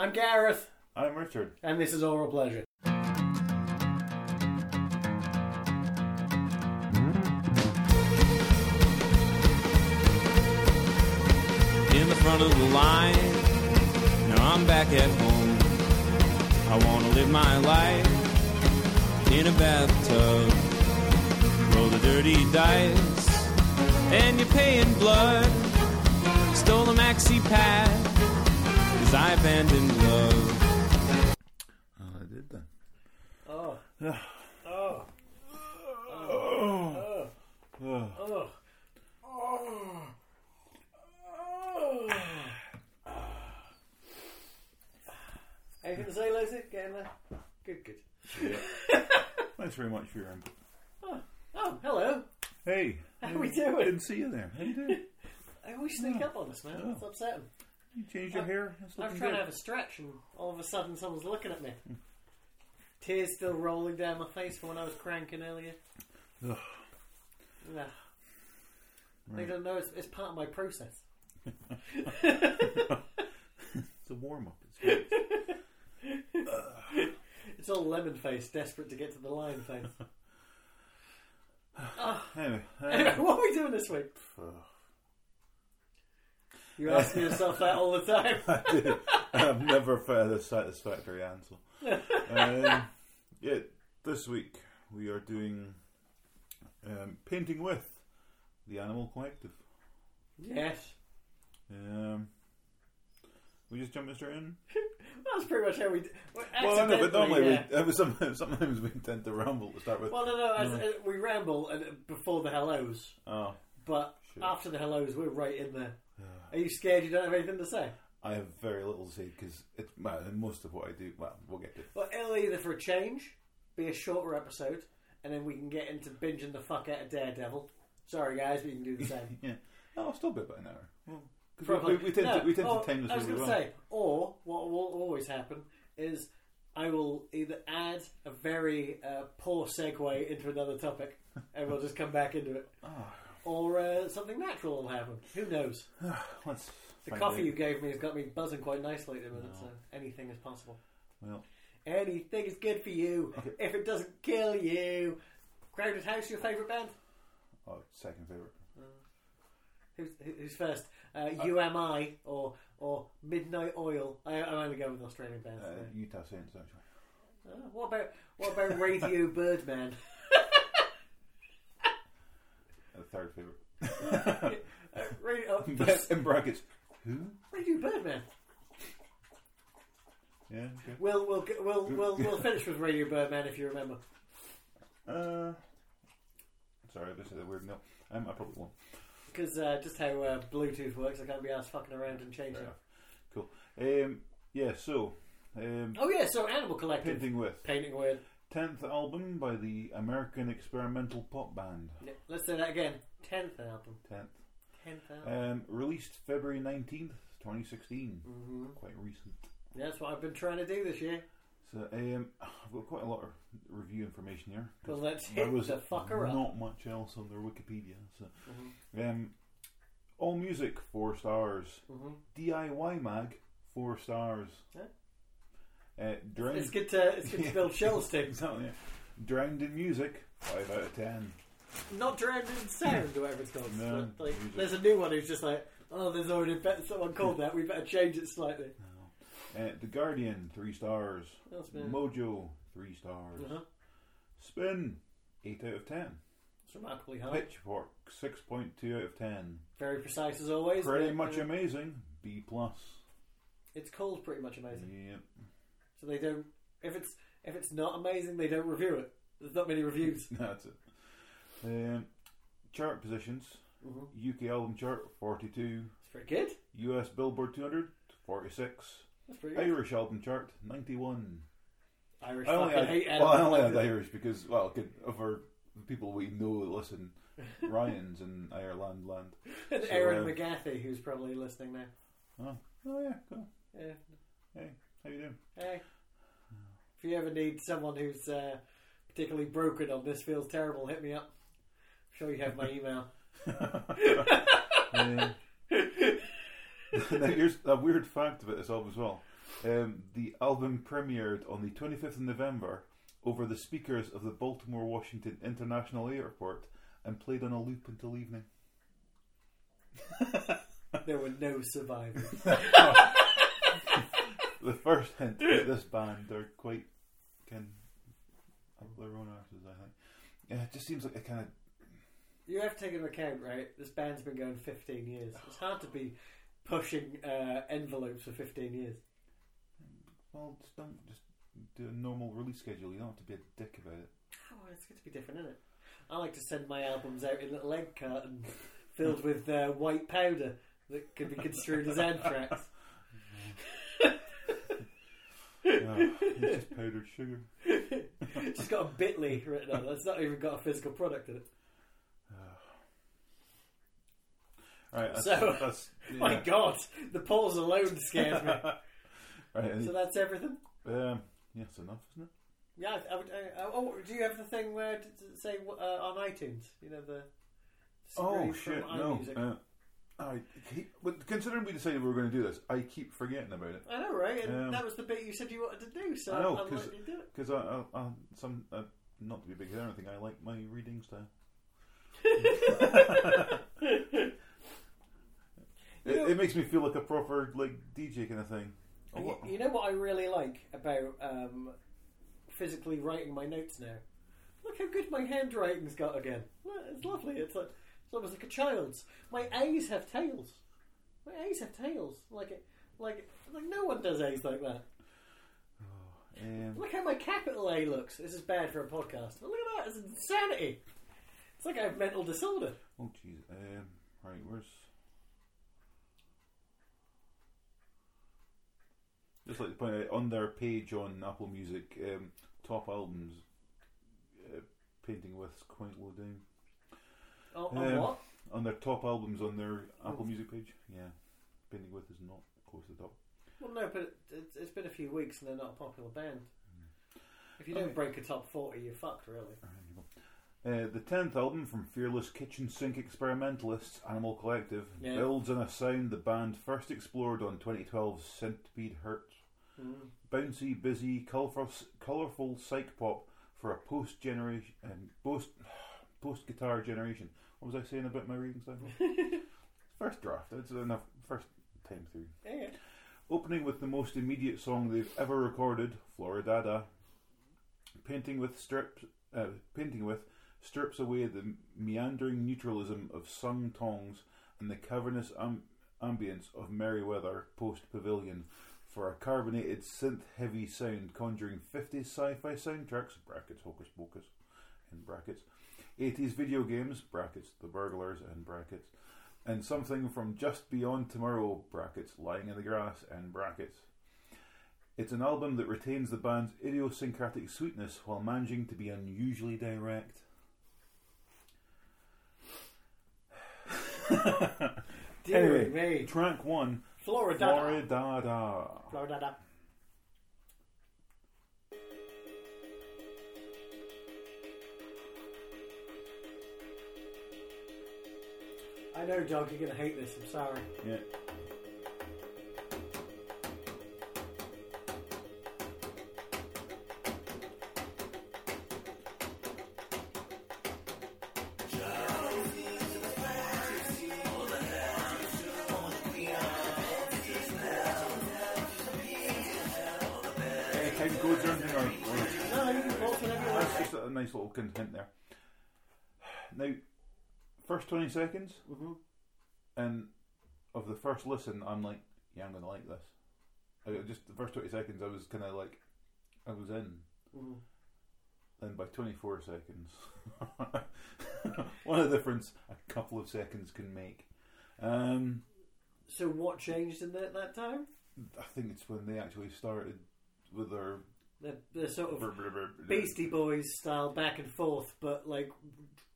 I'm Gareth, I'm Richard. and this is Oral Pleasure. in the front of the line. Now I'm back at home. I want to live my life in a bathtub. Roll the dirty dice, and you pay in blood. Stole a maxi pad, cause I abandoned love. Oh, I did then. Oh. Yeah. Oh. Oh. Oh. Oh. Anything to say, Lizzie? Getting there? Good, good. Yeah. Thanks very much for your input. Oh, oh, hello. Hey. How we doing? didn't see you there. How you doing? I always sneak up on us, man. Oh. It's upsetting. You changed your hair? It's I was looking trying to good. have a stretch, and all of a sudden, someone's looking at me. Tears still rolling down my face from when I was cranking earlier. Ugh. Nah. They Right. don't know it's, it's part of my process. It's a warm up. It's good. It's all lemon face, desperate to get to the lion face. oh, anyway. anyway, Um, what are we doing this week? ugh. You asking yourself that all the time. I did. I've never found a satisfactory answer. Um, yeah, this week we are doing um, painting with the Animal Collective. yes, Um, we just jumping straight in. that's pretty much how we. Do. Well, know, but normally yeah. we, sometimes, sometimes we tend to ramble to start with. Well, no, no. As, No. uh, we ramble uh, before the hellos, Oh, but Sure. after the hellos, we're right in there. Are you scared you don't have anything to say? I have very little to say because it's well, most of what I do. Well, we'll get to. Well, it'll either for a change be a shorter episode, and then we can get into binging the fuck out of Daredevil. Sorry, guys, but you can do the same. Yeah, oh, I'll still be about an hour. Well, 'cause Probably. we, we, we tend No, to we tend or- to time this I was really going well. to say, or what will always happen is I will either add a very uh, poor segue into another topic, and we'll just come back into it, Oh, or uh, something natural will happen. Who knows? let's The find coffee out. you gave me has got me buzzing quite nicely at the minute, so anything is possible. Well, Anything is good for you if it doesn't kill you. Crowded House, your favourite band? oh, second favorite. Who's, who's first? Uh, UMI or or Midnight Oil? I, I'm only going with Australian bands. Uh, today. Utah Saints actually. Uh, what about what about Radio Birdman? Uh, third favorite. Uh, Radio, In brackets, who? Radio Birdman. Yeah. Okay. We'll we'll we'll we'll, we'll finish with Radio Birdman if you remember. Uh, sorry, this is a weird note. Um, I probably won't. Because uh, just how uh, Bluetooth works, I can't be asked fucking around and changing. Fair. Cool. Um, yeah. So, um, Oh yeah, so Animal Collective painting with painting with. Tenth album by the American experimental pop band. Let's say that again. Tenth album. Tenth. Tenth album. Um, released February nineteenth, twenty sixteen. hmm Quite recent. That's what I've been trying to do this year. So um, I've got quite a lot of review information here. 'cause Well, let's there hit was the fucker up. not much else on their Wikipedia. So, Mhm. um, all music four stars. Mhm. DIY mag four stars. Yeah. Uh, drowned, It's good to it's good to build shells too. exactly. yeah. Drowned in music five out of ten. Not drowned in sound or whatever it's called. No, like, there's a new one who's just like, oh, there's already better, someone called that. We better change it slightly. Uh, the Guardian three stars. Mojo three stars. uh-huh. Spin eight out of ten. It's remarkably high. Pitchfork six point two out of ten. Very precise as always. Pretty much uh, amazing. B plus. It's called pretty much amazing. Yep. So they don't. If it's if it's not amazing, they don't review it. There's not many reviews. That's it. Um, chart positions. hmm UK album chart 42. It's pretty good. US Billboard 200 46. That's pretty good. Irish album chart 91. Irish I only fucking had, hate well, I only had Irish because well, good, for the people we know that listen, Ryan's in Ireland land. And So, Aaron uh, McGathy, who's probably listening now. Oh, oh yeah, cool. Yeah. Hey, how you doing? Hey. If you ever need someone who's uh, particularly broken on this feels terrible, hit me up. I'm sure you have my email. Um, now here's a weird fact about this album as well. Um, the album premiered on the 25th of November over the speakers of the Baltimore Washington International Airport and played on a loop until evening. There were no survivors. The first hint that this band are quite can of their own artists, I think. Yeah, it just seems like a kind of You have to take into account, right? This band's been going 15 years. It's hard to be pushing uh, envelopes for 15 years. well, just don't just do a normal release schedule. You don't have to be a dick about it. Oh, it's good to be different, isn't it? I like to send my albums out in little egg cartons filled with uh, white powder that can be construed as anthrax. Oh, it's just powdered sugar. It's got a Bitly written on it. It's not even got a physical product in it. Right, that's, So- that's My. God, the pause alone scares me. right. so that's everything. um, yeah, that's enough, isn't it? Yeah, I, would, I, I- oh, do you have the thing where to, to say uh, on iTunes? You know the. Oh shit! No. Uh, I keep, considering we decided we were going to do this, I keep forgetting about it I know, right? And Um, that was the bit you said you wanted to do, so I know, I'll 'cause- let you do it. because I, I, I, some uh, not to be big or anything. I like my reading style. It, it makes me feel like a proper like DJ kind of thing. Oh, You, what- you know what I really like about um, physically writing my notes now? Look how good my handwriting's got again. Look, It's lovely. It's like it's almost like a child's. My A's have tails. My A's have tails. Like it, like like no one does A's like that. Um, Look how my capital A looks. This is bad for a podcast. But look at that. It's insanity. It's like I have mental disorder. oh jeez. Um, right, where's just like to point out on their page on Apple Music, um, top albums, uh, painting with quite low down. Oh, on Um, what? On their top albums on their Apple Music page, yeah, painting with is not close to the top. Well, no, but it's, it's been a few weeks and they're not a popular band. If you don't Okay. break a top 40, you're fucked, really. Uh, the tenth album from fearless kitchen sink experimentalists Animal Collective Yeah. builds on a sound the band first explored on 2012's Centipede Hz. Mm. Bouncy, busy, colourful, colourful psych pop for a post generation um, post post guitar generation. What was I saying about my reading style? first draft. It's enough. First time through. Opening with the most immediate song they've ever recorded, Floridada. Painting with strips, uh, painting with strips away the meandering neutralism of sung tongs and the cavernous am- ambience of Merriweather Post Pavilion for a carbonated synth-heavy sound conjuring 50s sci-fi soundtracks (brackets Hocus Pocus) in brackets, 80s video games (brackets The Burglars) in brackets, and something from just beyond tomorrow brackets lying in the grass and brackets it's an album that retains the band's idiosyncratic sweetness while managing to be unusually direct Anyway, me. track one Florida. Floridada Florida. I know, Doug, you're going to hate this. I'm sorry. yeah seconds, Mhm. and of the first listen, I'm like, yeah, I'm to like this. I, just the first 20 seconds, I was kind of like, I was in. Mhm. Then by 24 seconds, what a difference a couple of seconds can make. Um, So, what changed in that, that time? I think it's when they actually started with their The, the sort of Beastie Boys style back and forth, but like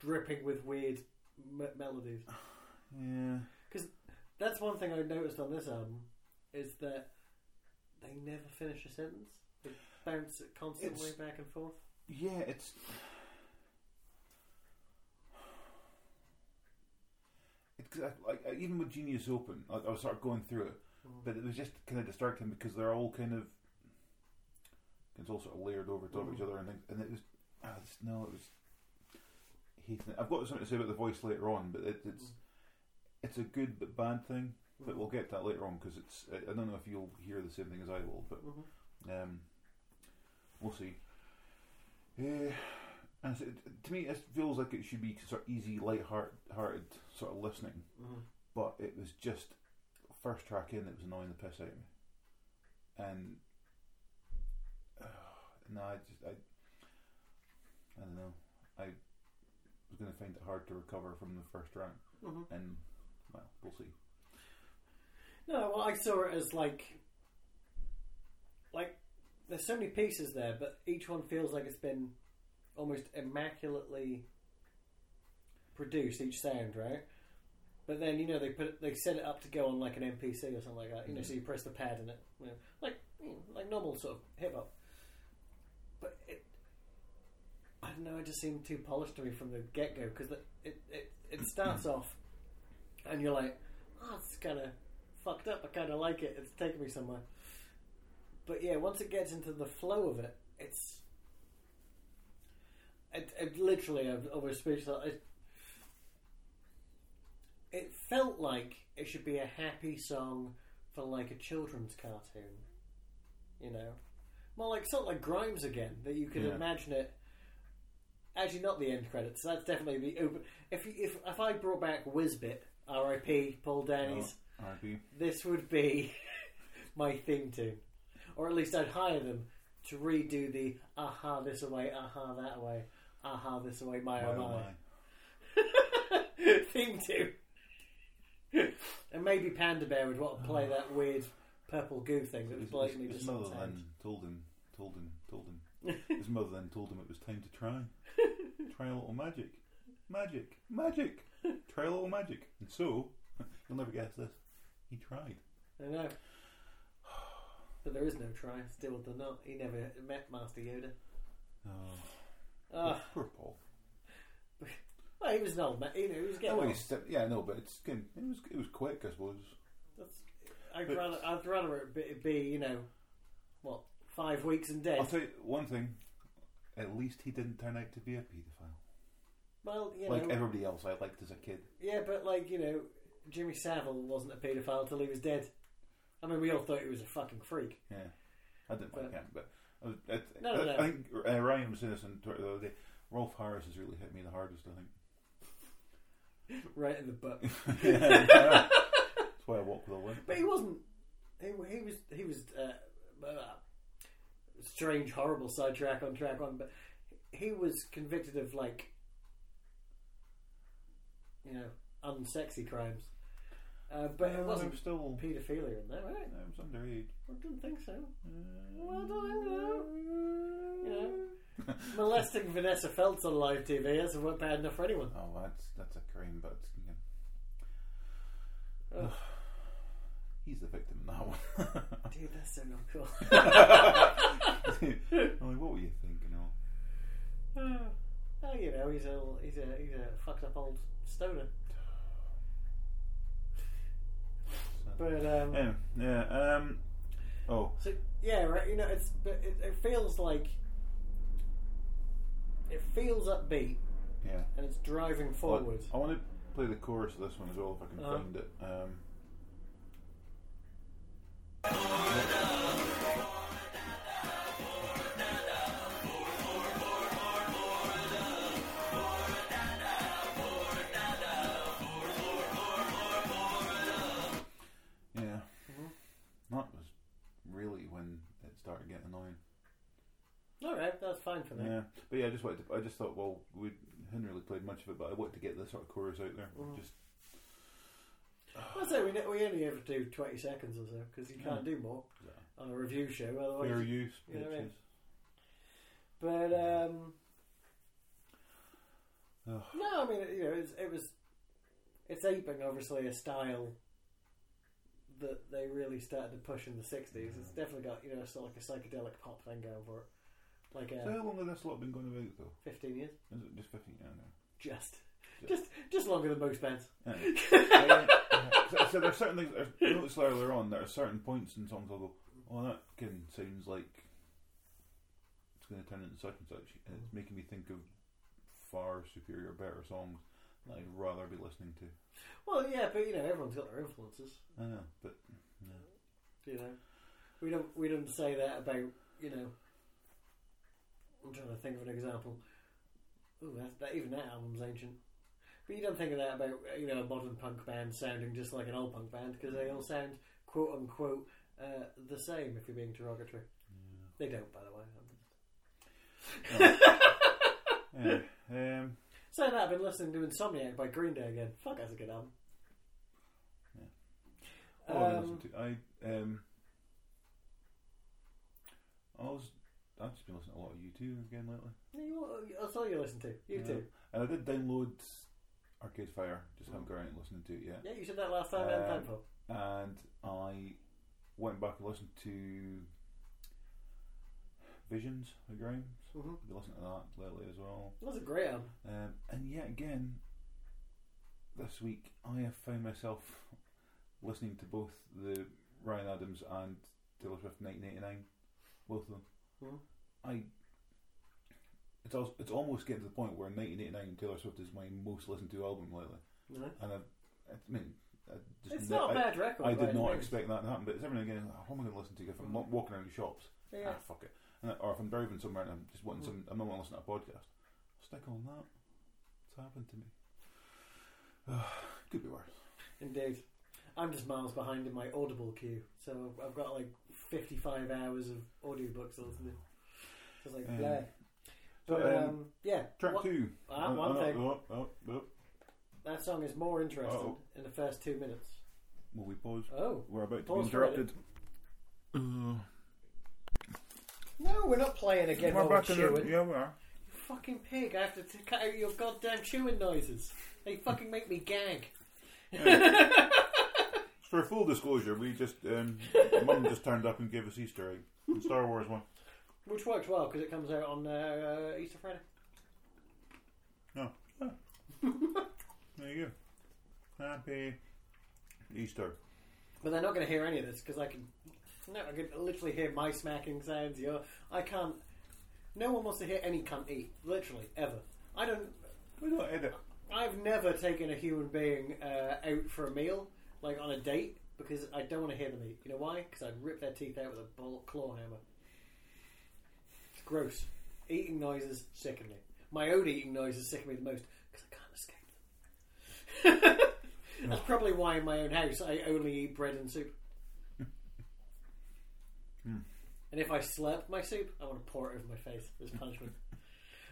dripping with weird me- melodies. Yeah. Because that's one thing I noticed on this album is that they never finish a sentence. They bounce it constantly It's- back and forth. Yeah, it's. It's like like, even with Genius Open, I, I was sort of going through it. but it was just kind of distracting because they're all kind of it's all sort of layered over top of each Mhm. other, and things, and it was ah, no, it was. Hating it. I've got something to say about the voice later on, but it, it's it's a good but bad thing. But we'll get to that later on because it's. I don't know if you'll hear the same thing as I will, but Mhm. um, we'll see. Uh, and so it, to me, it feels like it should be sort of easy, light-hearted sort of listening, Mhm. but it was just first track in. It was annoying the piss out of me, and uh, no, I just I I don't know. I going to find it hard to recover from the first track, Mhm. and well, we'll see. No, well, I saw it as like, like there's so many pieces there, but each one feels like it's been almost immaculately produced. Each sound, right? But then you know they put they set it up to go on like an MPC or something like that. You know, Mhm. so you press the pad and it, you know, like you know, like normal sort of hip hop. But it, I don't know. It just seemed too polished to me from the get go because it, it it starts off, and you're like, oh, it's kind of fucked up. I kind of like it. It's taking me somewhere. But yeah, once it gets into the flow of it, it's it, it literally I've over speech. It, it felt like it should be a happy song for like a children's cartoon. You know, more like sort of like Grimes again. That you could Yeah. imagine it. Actually, not the end credits. That's definitely the open. If if if I brought back Wizbit, R.I.P. Paul Daniels RP. this would be my theme tune. Or at least I'd hire them to redo the aha this away, aha that away, aha this away, my oh my theme tune. and maybe Panda Bear would want to play that weird purple goo thing that was blatantly his just mother on then sound. told him, told him, told him. his mother then told him it was time to try. try a little magic. Magic. Magic. try a little magic. And so, you'll never guess this. He tried. I know. But there is no try, still the not. He never met Master Yoda. Oh, Ah, poor Paul. well, he was an old man. You know, he was getting Oh, on. he's st- yeah, no, but it's good. It was it was quick, I suppose. That's, I'd But- rather I'd rather it be, be you know what five weeks and dead. I'll tell you one thing. At least he didn't turn out to be a paedophile, well, you like know, everybody else I liked as a kid. yeah, but like you know, Jimmy Savile wasn't a paedophile till he was dead. I mean, we all thought he was a fucking freak. Yeah, I didn't like But- him, but I, was- I, No, no, I, no. Think uh, Ryan was saying this on Twitter the other day. Rolf Harris has really hit me the hardest. I think. right in the butt. think. That's why I walk with a limp. But he wasn't. He, he was. He was. Uh, uh, strange, horrible sidetrack on track one, but he was convicted of like, you know, unsexy crimes. Uh, but it wasn't was still. paedophilia in there, right? I was underage. I didn't think so. Uh, Well, I don't know. You know, molesting Vanessa Feltz on live TV that's not bad enough for anyone. Oh, that's that's a crime, but Ugh. he's the victim that one. Dude, that's so not cool. I'm like, what were you thinking of? oh, you know, he's a he's a he's a fucked up old stoner. But um, Yeah, yeah. Um, oh, so yeah, right. You know, it's but it, it feels like it feels upbeat yeah. and it's driving forward. I want to play the chorus of this one as well if I can Uh-huh. find it. Um, just I just thought, well, we hadn't really played much of it, but I wanted to get the sort of chorus out there. Mhm. Just I say we ne- we only ever do twenty seconds or so because you can't do more on a review show otherwise. fair use, you know what I mean? But um, no, I mean it, you know it's, it was it's aping obviously a style that they really started to push in the sixties. It's definitely got you know sort of like a psychedelic pop thing going for it, like So uh, how long has this lot been going about though? fifteen years, Is it just fifteen? I don't know. just Just just longer than most bands. Uh, so, so are certain things. I noticed earlier on there are certain points in songs I'll go, "Oh, that again sounds like it's going to turn into such and such," and it's making me think of far superior, better songs that I'd rather be listening to. Well, yeah, but you know, everyone's got their influences. I know, but no. You know, we don't we don't say that about you know. I'm trying to think of an example. Ooh, that, that even that album's ancient. But you don't think of that about you know a modern punk band sounding just like an old punk band because they all sound quote unquote uh, the same. If you're being derogatory, they don't, by the way. Yeah. Um, Saying that, I've been listening to Insomniac by Green Day again. Fuck, that's a good album. what have I Um. I um, I was I've just been listening to a lot of U2 again lately. you- that's all you listen to. You Yeah. too. And I did download Arcade Fire, just haven't got around to listening to it yet. Yeah, you said that last time. and Um. And I went back and listened to Visions by Grimes. Mm-hmm. I've been listening to that lately as well. That's a great album. Um, and yet again, this week I have found myself listening to both the Ryan Adams and Taylor Swift 1989, both of them. I it's also, it's almost getting to the point where 1989 Taylor Swift is my most listened to album lately, No. and I, I mean, I just It's ne- not a I, bad record. I did not expect that to happen, but it's every now and again, like, what am I going to listen to if I'm not walking around the shops? Yeah. Ah, fuck it. And, or if I'm driving somewhere and I'm just wanting Mm. some, I'm not want to listen to a podcast, stick on that. It's happened to me. Could be worse. Indeed. I'm just miles behind in my Audible queue, so I've got like 55 hours of audiobooks listen to. So it's like, Um. So, But um, um, yeah, track what- two. Ah, Oh, one oh, thing. Oh, oh, oh. that song is more interesting in the first two minutes. Will we pause? Oh. We're about to be interrupted. Uh, No, we're not playing again while we're in the- chewing. Yeah, we are. You fucking pig, I have to t- cut out your goddamn chewing noises. They fucking make me gag. For full disclosure, we just um, Mum just turned up and gave us Easter egg. The Star Wars one. Which works well because it comes out on uh, uh, Easter Friday. No. Ah. there you go. Happy Easter. But they're not going to hear any of this because I can. No, I can literally hear my smacking sounds. Your, I can't. No one wants to hear any cunt eat. Literally, ever. I don't. We don't edit. I've never taken a human being uh, out for a meal, like on a date, because I don't want to hear them eat. You know why? Because I'd rip their teeth out with a ball, claw hammer. It's gross. Eating noises sicken me. My own eating noises sicken me the most because I can't escape them. That's probably why in my own house I only eat bread and soup. Hmm. And if I slurp my soup, I want to pour it over my face as punishment.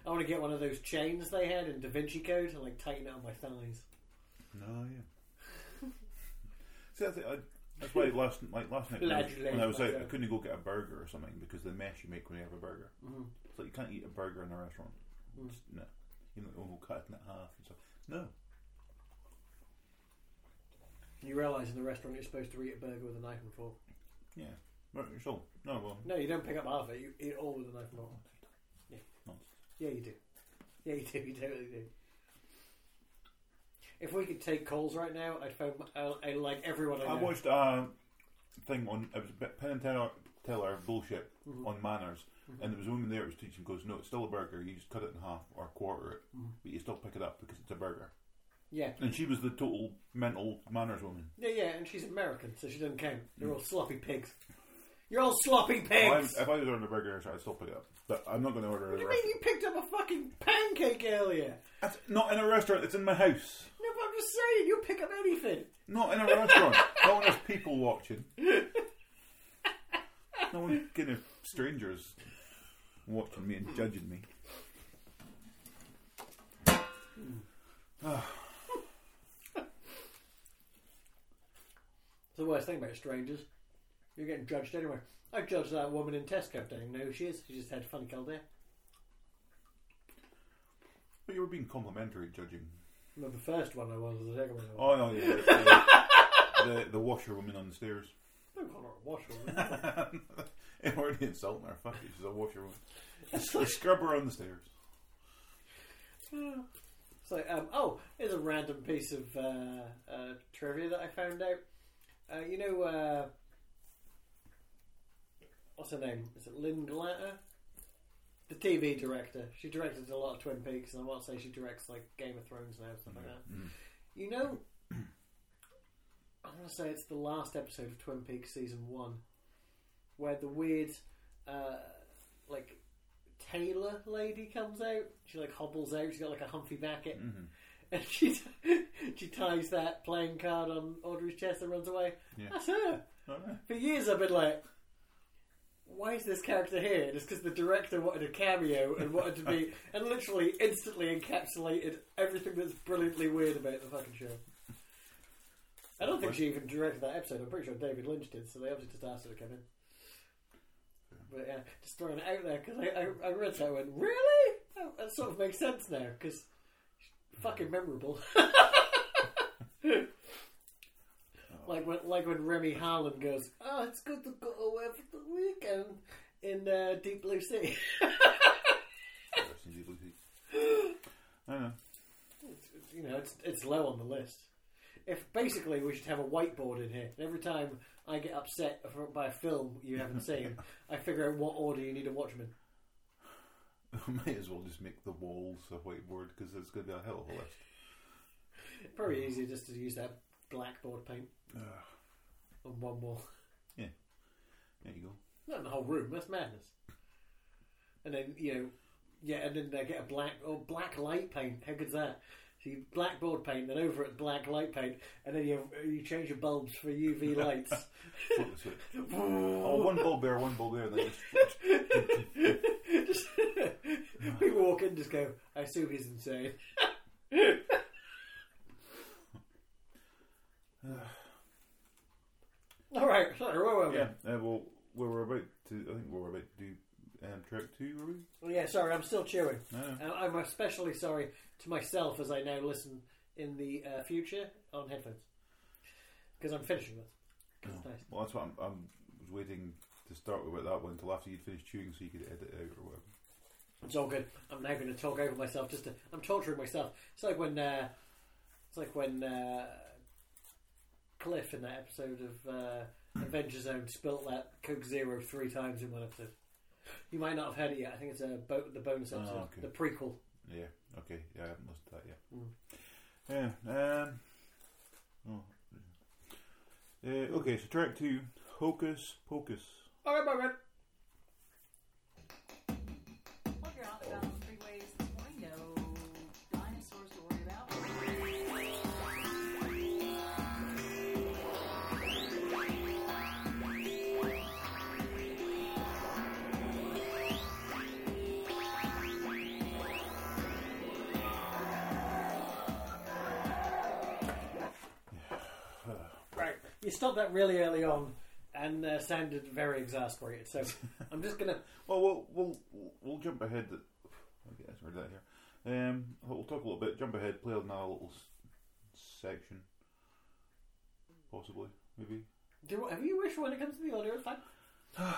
I want to get one of those chains they had in Da Vinci Code and like tighten it on my thighs. No, yeah. See, that's, it, I, that's why last like last night when I was, when I was out, I couldn't go get a burger or something because the mess you make when you have a burger. Mhm. It's like you can't eat a burger in a restaurant. Mm. Just, no, you know, oh, cut it in half and stuff. No, You realise in the restaurant you're supposed to eat a burger with a knife and fork. yeah, but so no, well, No, you don't pick up half of it. You eat it all with a knife and fork. nonsense. Yeah, you do. Yeah, you do. You totally do. If we could take calls right now, I'd phone uh, I, like everyone I know. I watched a thing on it was a bit Penn and Teller, Teller bullshit Mhm. on manners, Mhm. and there was a woman there who was teaching. Goes, no, it's still a burger. You just cut it in half or quarter it, Mhm. but you still pick it up because it's a burger. Yeah. And she was the total mental manners woman. Yeah, yeah, and she's American, so she doesn't count. They're Mm. all sloppy pigs. You're all sloppy pigs! I'm- if I was ordering a burger, I'd still pick it up. But I'm not going to order what do you mean you picked up a fucking pancake earlier? That's not in a restaurant. It's in my house. No, but I'm just saying, you pick up anything. Not in a restaurant. not when there's people watching. No one kind of strangers watching me and judging me. It's the worst thing about strangers. You're getting judged anyway. I judged that woman in Tesco. Don't even know who she is. She just had funny cold hair. But you were being complimentary judging. No, the first one I was, the second one I was. Oh no, yeah, the, the, the washerwoman on the stairs. Don't call her a washerwoman. It already insulting her. Fuck it, she's a washerwoman. The scrubber on the stairs. so So, um, oh, here's a random piece of uh, uh, trivia that I found out. Uh, you know, uh, what's her name? Is it Lynn Glatter? The TV director. She directed a lot of Twin Peaks, and I want to say she directs like Game of Thrones now, stuff like that. Mhm. You know, I want to say it's the last episode of Twin Peaks season one, where the weird, uh, like, Taylor lady comes out. She like hobbles out. She's got like a Humphrey Backet, Mhm. and she she ties that playing card on Audrey's chest and runs away. Yeah. That's her. Alright. For years, I've been like, why is this character here? Just because the director wanted a cameo and wanted to be, and literally instantly encapsulated everything that's brilliantly weird about the fucking show. I don't think she even directed that episode. I'm pretty sure David Lynch did, so they obviously just asked her to come in. But yeah, just throwing it out there because I, I, I read that and went, really? Oh, that sort of makes sense now because fucking memorable. like when like when Renny Harlin goes, "Oh, it's good to go away for the weekend in uh, Deep Blue Sea." Rest in peace. I know. you know, it's it's low on the list. If basically we should have a whiteboard in here, every time I get upset by a film you haven't seen, I figure out what order you need to watch them in. Might as well just make the walls a whiteboard because it's going to be a hell of a list. Probably easier just to use that blackboard paint Ugh. on one wall, Yeah. there you go. not in the whole room. That's madness. And then you know, yeah, and then they get a black or black light paint. How good's that? So you blackboard paint, then over it black light paint, and then you you change your bulbs for UV lights. Flip the switch. Oh, one bulb there, one bulb there, then just just, people walk in and just go, I assume he's insane. All right, sorry, where were we? yeah. Uh, well, we were about to. I think we were about to do um, track two, were we? Oh, yeah, sorry, I'm still chewing. No. And I'm especially sorry to myself as I now listen in the uh, future on headphones because I'm finishing this. 'Cause it's nice. Well, that's what I'm, I'm was waiting to start with that one until after you'd finished chewing, so you could edit it out or whatever. It's all good. I'm now going to talk over myself. Just to, I'm torturing myself. It's like when uh, it's like when uh, Cliff in that episode of uh, Adventure Zone spilt that Coke Zero three times in one of episode. You might not have heard it yet. I think it's a bo- the bonus Oh, episode, okay. the prequel. Yeah. Okay. Yeah, I haven't listened to that yet. Mm. Yeah. Um. Oh. Uh, okay, so track two, Hocus Pocus. All right, my man. You stopped that really early on and uh, sounded very exasperated. So I'm just gonna. Well, we'll we'll we'll jump ahead. Okay, that's where that here. Um, we'll talk a little bit. Jump ahead. Play another little s- section, possibly, maybe. Do whatever you wish when it comes to the audio. It's fine.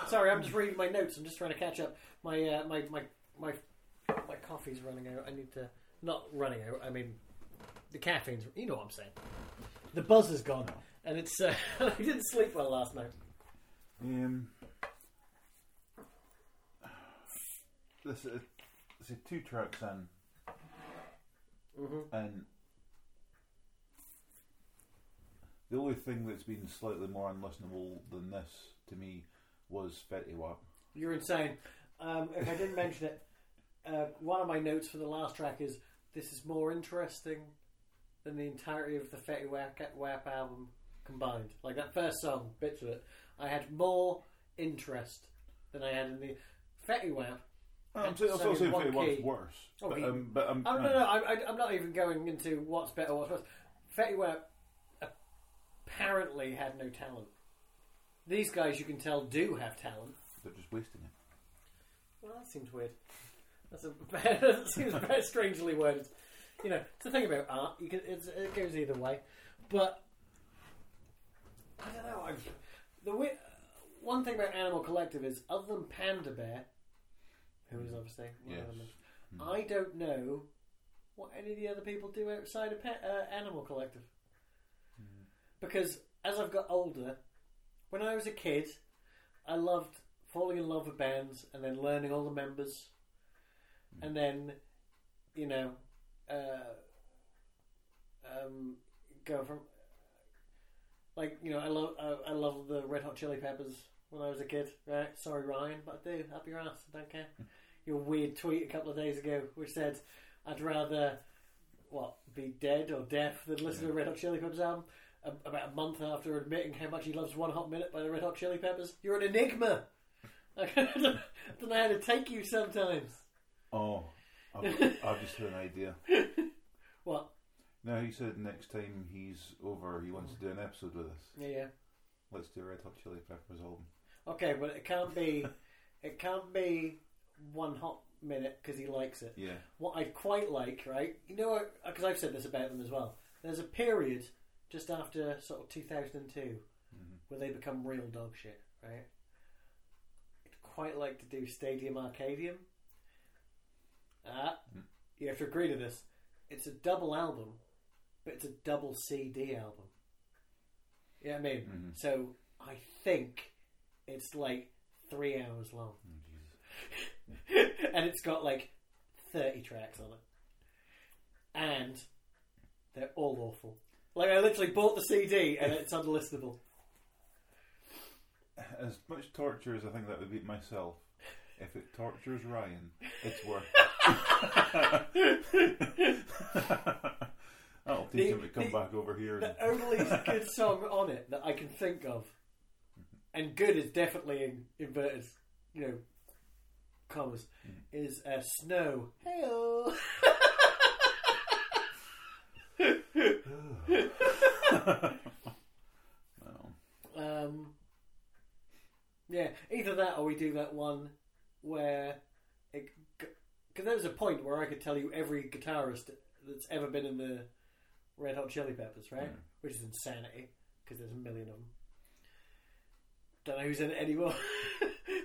Sorry, I'm just reading my notes. I'm just trying to catch up. My uh, my my my my coffee's running out. I need to not running out. I mean, the caffeine's. You know what I'm saying. The buzz is gone, and it's. Uh, I didn't sleep well last night. Um, this is this is two tracks in, hmm and the only thing that's been slightly more unlistenable than this to me was Fetty Wap. You're insane. Um, if I didn't mention it, uh, one of my notes for the last track is this is more interesting than the entirety of the Fetty Wap, Wap album combined. Like that first song, bits of it, I had more interest than I had in the Fetty Wap. I'm, saying- I'm so saying one Fetty Wap's worse, Oh, but, he- um, but um, Oh no, no, I, I, I'm not even going into what's better, what's worse. Fetty Wap apparently had no talent. These guys, you can tell, do have talent. they're just wasting it. Well, that seems weird. That's a that seems very strangely worded. You know, it's the thing about art. You can it's, it goes either way, but I don't know. I've, the wi- one thing about Animal Collective is, other than Panda Bear, who is obviously one Yes. of them, Hmm. I don't know what any of the other people do outside of pet, uh, Animal Collective. Because as I've got older, when I was a kid, I loved falling in love with bands and then learning all the members, and then, you know, uh, um, go from like you know I love I, I love the Red Hot Chili Peppers when I was a kid. Right? Sorry, Ryan, but I do. Up your ass. I don't care. Your weird tweet a couple of days ago, which said I'd rather what be dead or deaf than listen to a Red Hot Chili Peppers album. A- About a month after admitting how much he loves One Hot Minute by the Red Hot Chili Peppers, you're an enigma. I don't know how to take you sometimes. Oh, I've, I've just had an idea. What? Now he said next time he's over, he wants to do an episode with us. Yeah, yeah. Let's do a Red Hot Chili Peppers album. Okay, but it can't be. it can't be one hot minute because he likes it. Yeah. What I'd quite like, right? You know, because I've said this about them as well. There's a period just after sort of 2002 Mhm. where they become real dog shit, right? I'd quite like to do Stadium Arcadium. Ah, Mm. you have to agree to this. It's a double album, but it's a double CD album. You know what I mean? Mhm. So I think it's like three hours long. Oh, and it's got like 30 tracks on it. And they're all awful. Like, I literally bought the CD and it's unlistenable. As much torture as I think that would be myself, if it tortures Ryan, it's worth it. That'll teach The- him to come the- back over here. The and- only good song on it that I can think of, and good is definitely in inverted, you know, commas, is uh, Snow. Hey No. Um, yeah, either that or we do that one where because there was a point where I could tell you every guitarist that's ever been in the Red Hot Chili Peppers, right? Mm. Which is insanity because there's a million of them. Don't know who's in it anymore.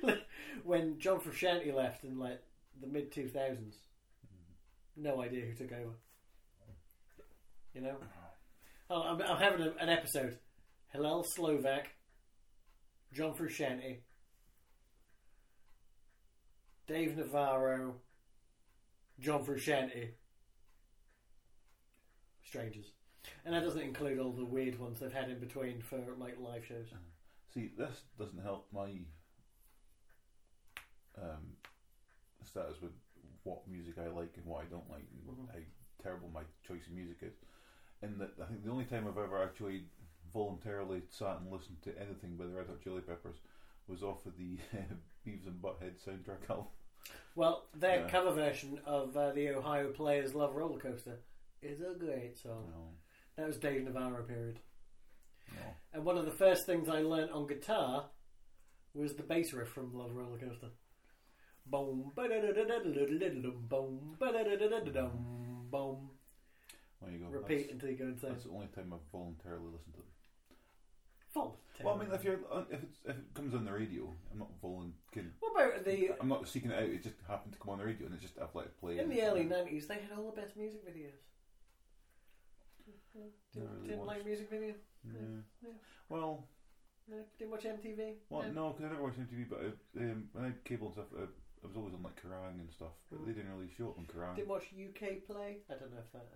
when John Frusciante left in like the mid two thousands, no idea who took over. You know, oh, I'm, I'm having a, an episode. Hillel Slovak, John Frusciante, Dave Navarro, John Frusciante, strangers, and that doesn't include all the weird ones they've had in between for like live shows. See, this doesn't help my um, status with what music I like and what I don't like, and Mhm. how terrible my choice of music is. And that I think the only time I've ever actually voluntarily sat and listened to anything by the Red Hot Chili Peppers was off of the Beavis and Butthead soundtrack album. Well, their Yeah. cover version of uh, the Ohio Players Love Roller Coaster is a great song. No. That was Dave Navarro period. No. And one of the first things I learned on guitar was the bass riff from Love Roller Coaster. Boom, boom, boom. There you go. Repeat that's, until you go insane. That's the only time I've voluntarily listened to them. Voluntarily. Well, I mean, if you're uh, if, if it comes on the radio, I'm not voluntarily. What about the? I'm not seeking it out. It just happened to come on the radio, and it just I've let it play. In the early '90s, they had all the best music videos. Didn't, really didn't like music video. Yeah. Yeah. Well, No, didn't watch MTV. well, No. no, because I never watched MTV. But I, um, when I had cable and stuff, I, I was always on like Kerrang and stuff. But they didn't really show it on Kerrang. Didn't watch UK Play. I don't know if that.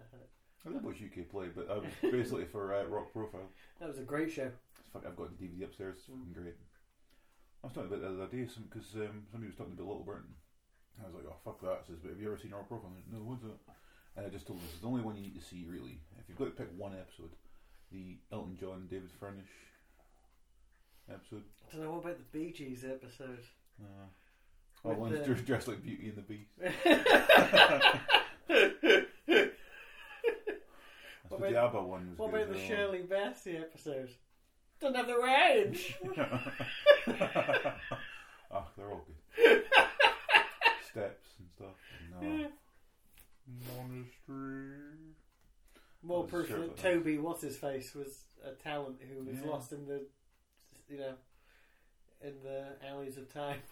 I did watch UK Play, but I was basically for uh, Rock Profile. That was a great show. It's fuck, I've got the DVD upstairs. It's Mm. fucking great. I was talking about it the other day because um, somebody was talking about Little Britain. I was like, oh fuck that. I says, but have you ever seen Rock Profile? I went, no, what's that? And I just told this is the only one you need to see really. If you've got to pick one episode, the Elton John David Furnish episode. I don't know what about the Bee Gees episode. Uh, oh, With one's the- dressed dressed like Beauty and the Beast. What the one was. What about the. Shirley Bassey episode? Don't have the range. Ah, they're all good. Steps and stuff. No. Monastery. More That proof sure that. Toby, what's his face, was a talent who was Yeah. lost in the, you know, in the alleys of time.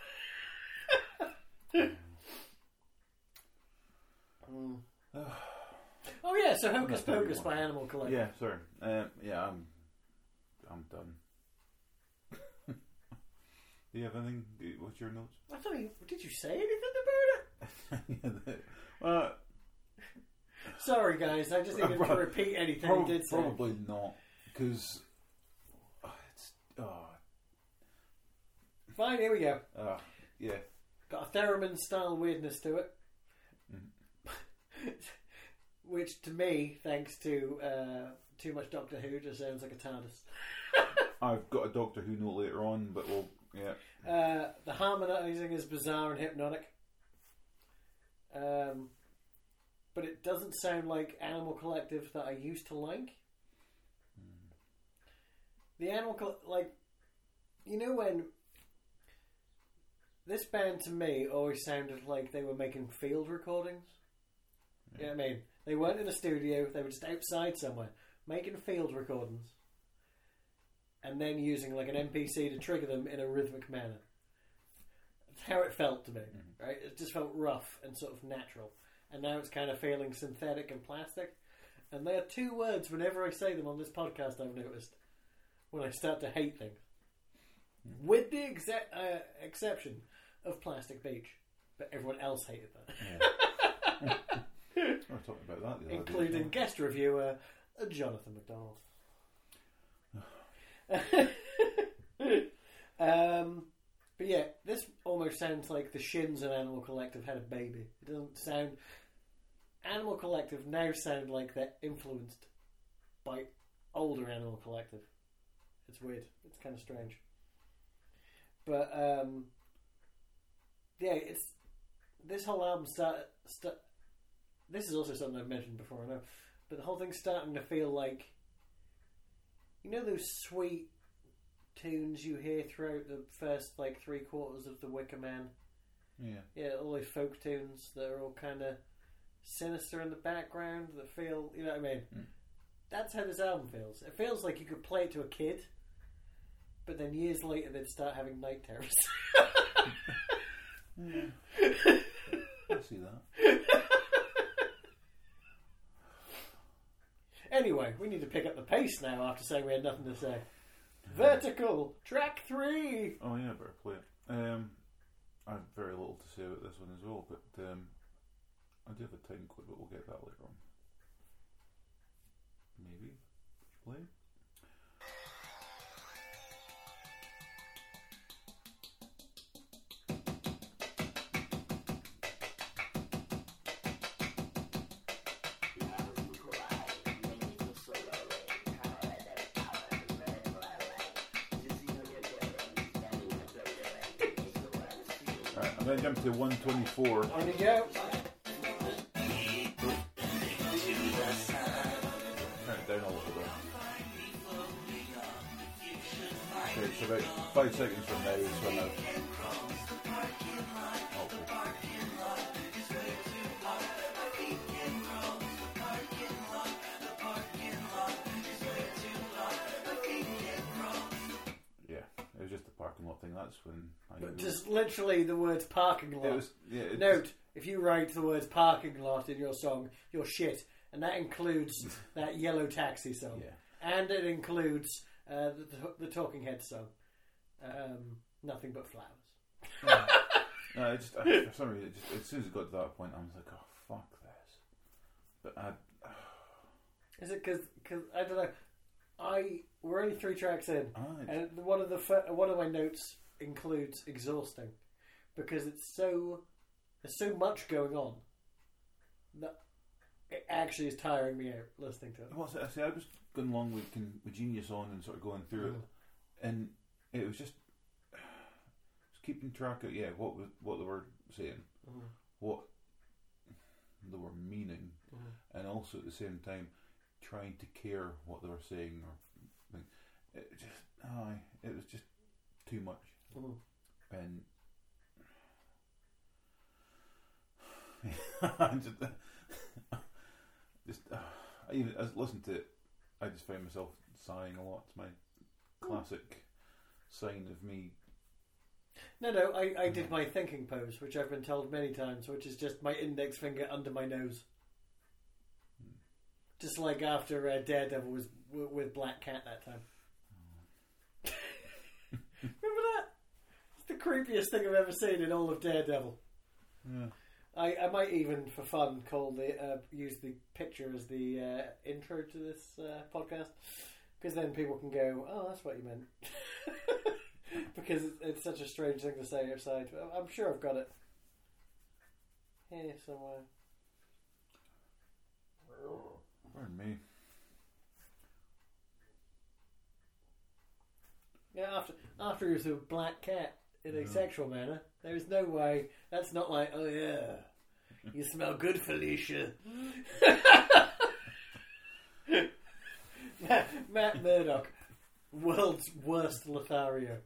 Mm. Oh yeah, so Hocus That's what we Pocus by Animal Collective. Yeah, sorry. Um, yeah, I'm. I'm done. Do you have anything? do- What's your notes? I thought you, did you say anything about it? well, Sorry, guys, I just to Prob- repeat anything prob- you did say. probably not, because it's. Oh, Fine, here we go. uh, yeah. Got a theremin style weirdness to it. Mm-hmm. Which to me, thanks to uh, too much Doctor Who, just sounds like a TARDIS. I've got a Doctor Who note later on, but we'll. Yeah. Uh, the harmonising is bizarre and hypnotic. Um, but it doesn't sound like Animal Collective that I used to like. The Animal Col- like, you know when this band to me always sounded like they were making field recordings. You know I mean? They weren't in a studio; they were just outside somewhere making field recordings, and then using like an MPC to trigger them in a rhythmic manner. That's how it felt to me, mm-hmm. right? It just felt rough and sort of natural, and now it's kind of feeling synthetic and plastic. And they are two words whenever I say them on this podcast. I've noticed when I start to hate things, with the uh, exception of Plastic Beach, but everyone else hated that, We were talking about that the other day. including guest reviewer uh, Jonathan McDonald. um, but yeah, this almost sounds like the Shins and Animal Collective had a baby. It doesn't sound. Animal Collective now sound like they're influenced by older Animal Collective. It's weird. It's kind of strange. But um, yeah, it's this whole album start. St- this is also something I've mentioned before. I know, but the whole thing's starting to feel like you know those sweet tunes you hear throughout the first like three quarters of the Wicker Man. Yeah. Yeah, all those folk tunes that are all kind of sinister in the background that feel, you know what I mean? Mm. That's how this album feels. It feels like you could play it to a kid, but then years later they'd start having night terrors. yeah. I see that. anyway, we need to pick up the pace now after saying we had nothing to say. Vertical, track three. Oh yeah, better play it. Um, I have very little to say about this one as well, but um, I do have a time clip, but we'll get that later on. Maybe play. Right, I'm going to jump to 124. On you go. So about five seconds from now is when I've. Yeah, it was just the parking lot thing. That's when I. But just literally the words parking lot. it was yeah. It Note, if you write the words parking lot in your song, you're shit. And that includes that Yellow Taxi song. Yeah. And it includes uh, the, the, the Talking Head song. Um, Nothing but flowers. No, it just I, for some reason, it just, as soon as it got to that point, I was like, oh fuck this. But I, Is it because I don't know? I we're only three tracks in, I and one of the fir- one of my notes includes exhausting because it's so there's so much going on that it actually is tiring me out listening to it. What's it? I I was going along with, with Genius on and sort of going through Mm. it, and it was just just keeping track of yeah what was, what they were saying, Mhm. what they were meaning, Mhm. and also at the same time trying to care what they were saying or like, it just aye, it was just too much Mhm. and I just, just uh, I even I listened to it, I just found myself sighing a lot. It's my classic sign of me. No, no, I, I did my thinking pose, which I've been told many times, which is just my index finger under my nose. Just like after uh, Daredevil was w- with Black Cat that time. Remember that? It's the creepiest thing I've ever seen in all of Daredevil. Yeah. I, I might even, for fun, call the uh, use the picture as the uh, intro to this uh, podcast, because then people can go, "Oh, that's what you meant," because it's, it's such a strange thing to say outside. I'm sure I've got it here somewhere. Pardon me. Yeah, after after he was a black cat in a sexual manner, there is no way. That's not like, oh yeah, you smell good, Felicia. Matt, Matt Murdock, world's worst Lothario.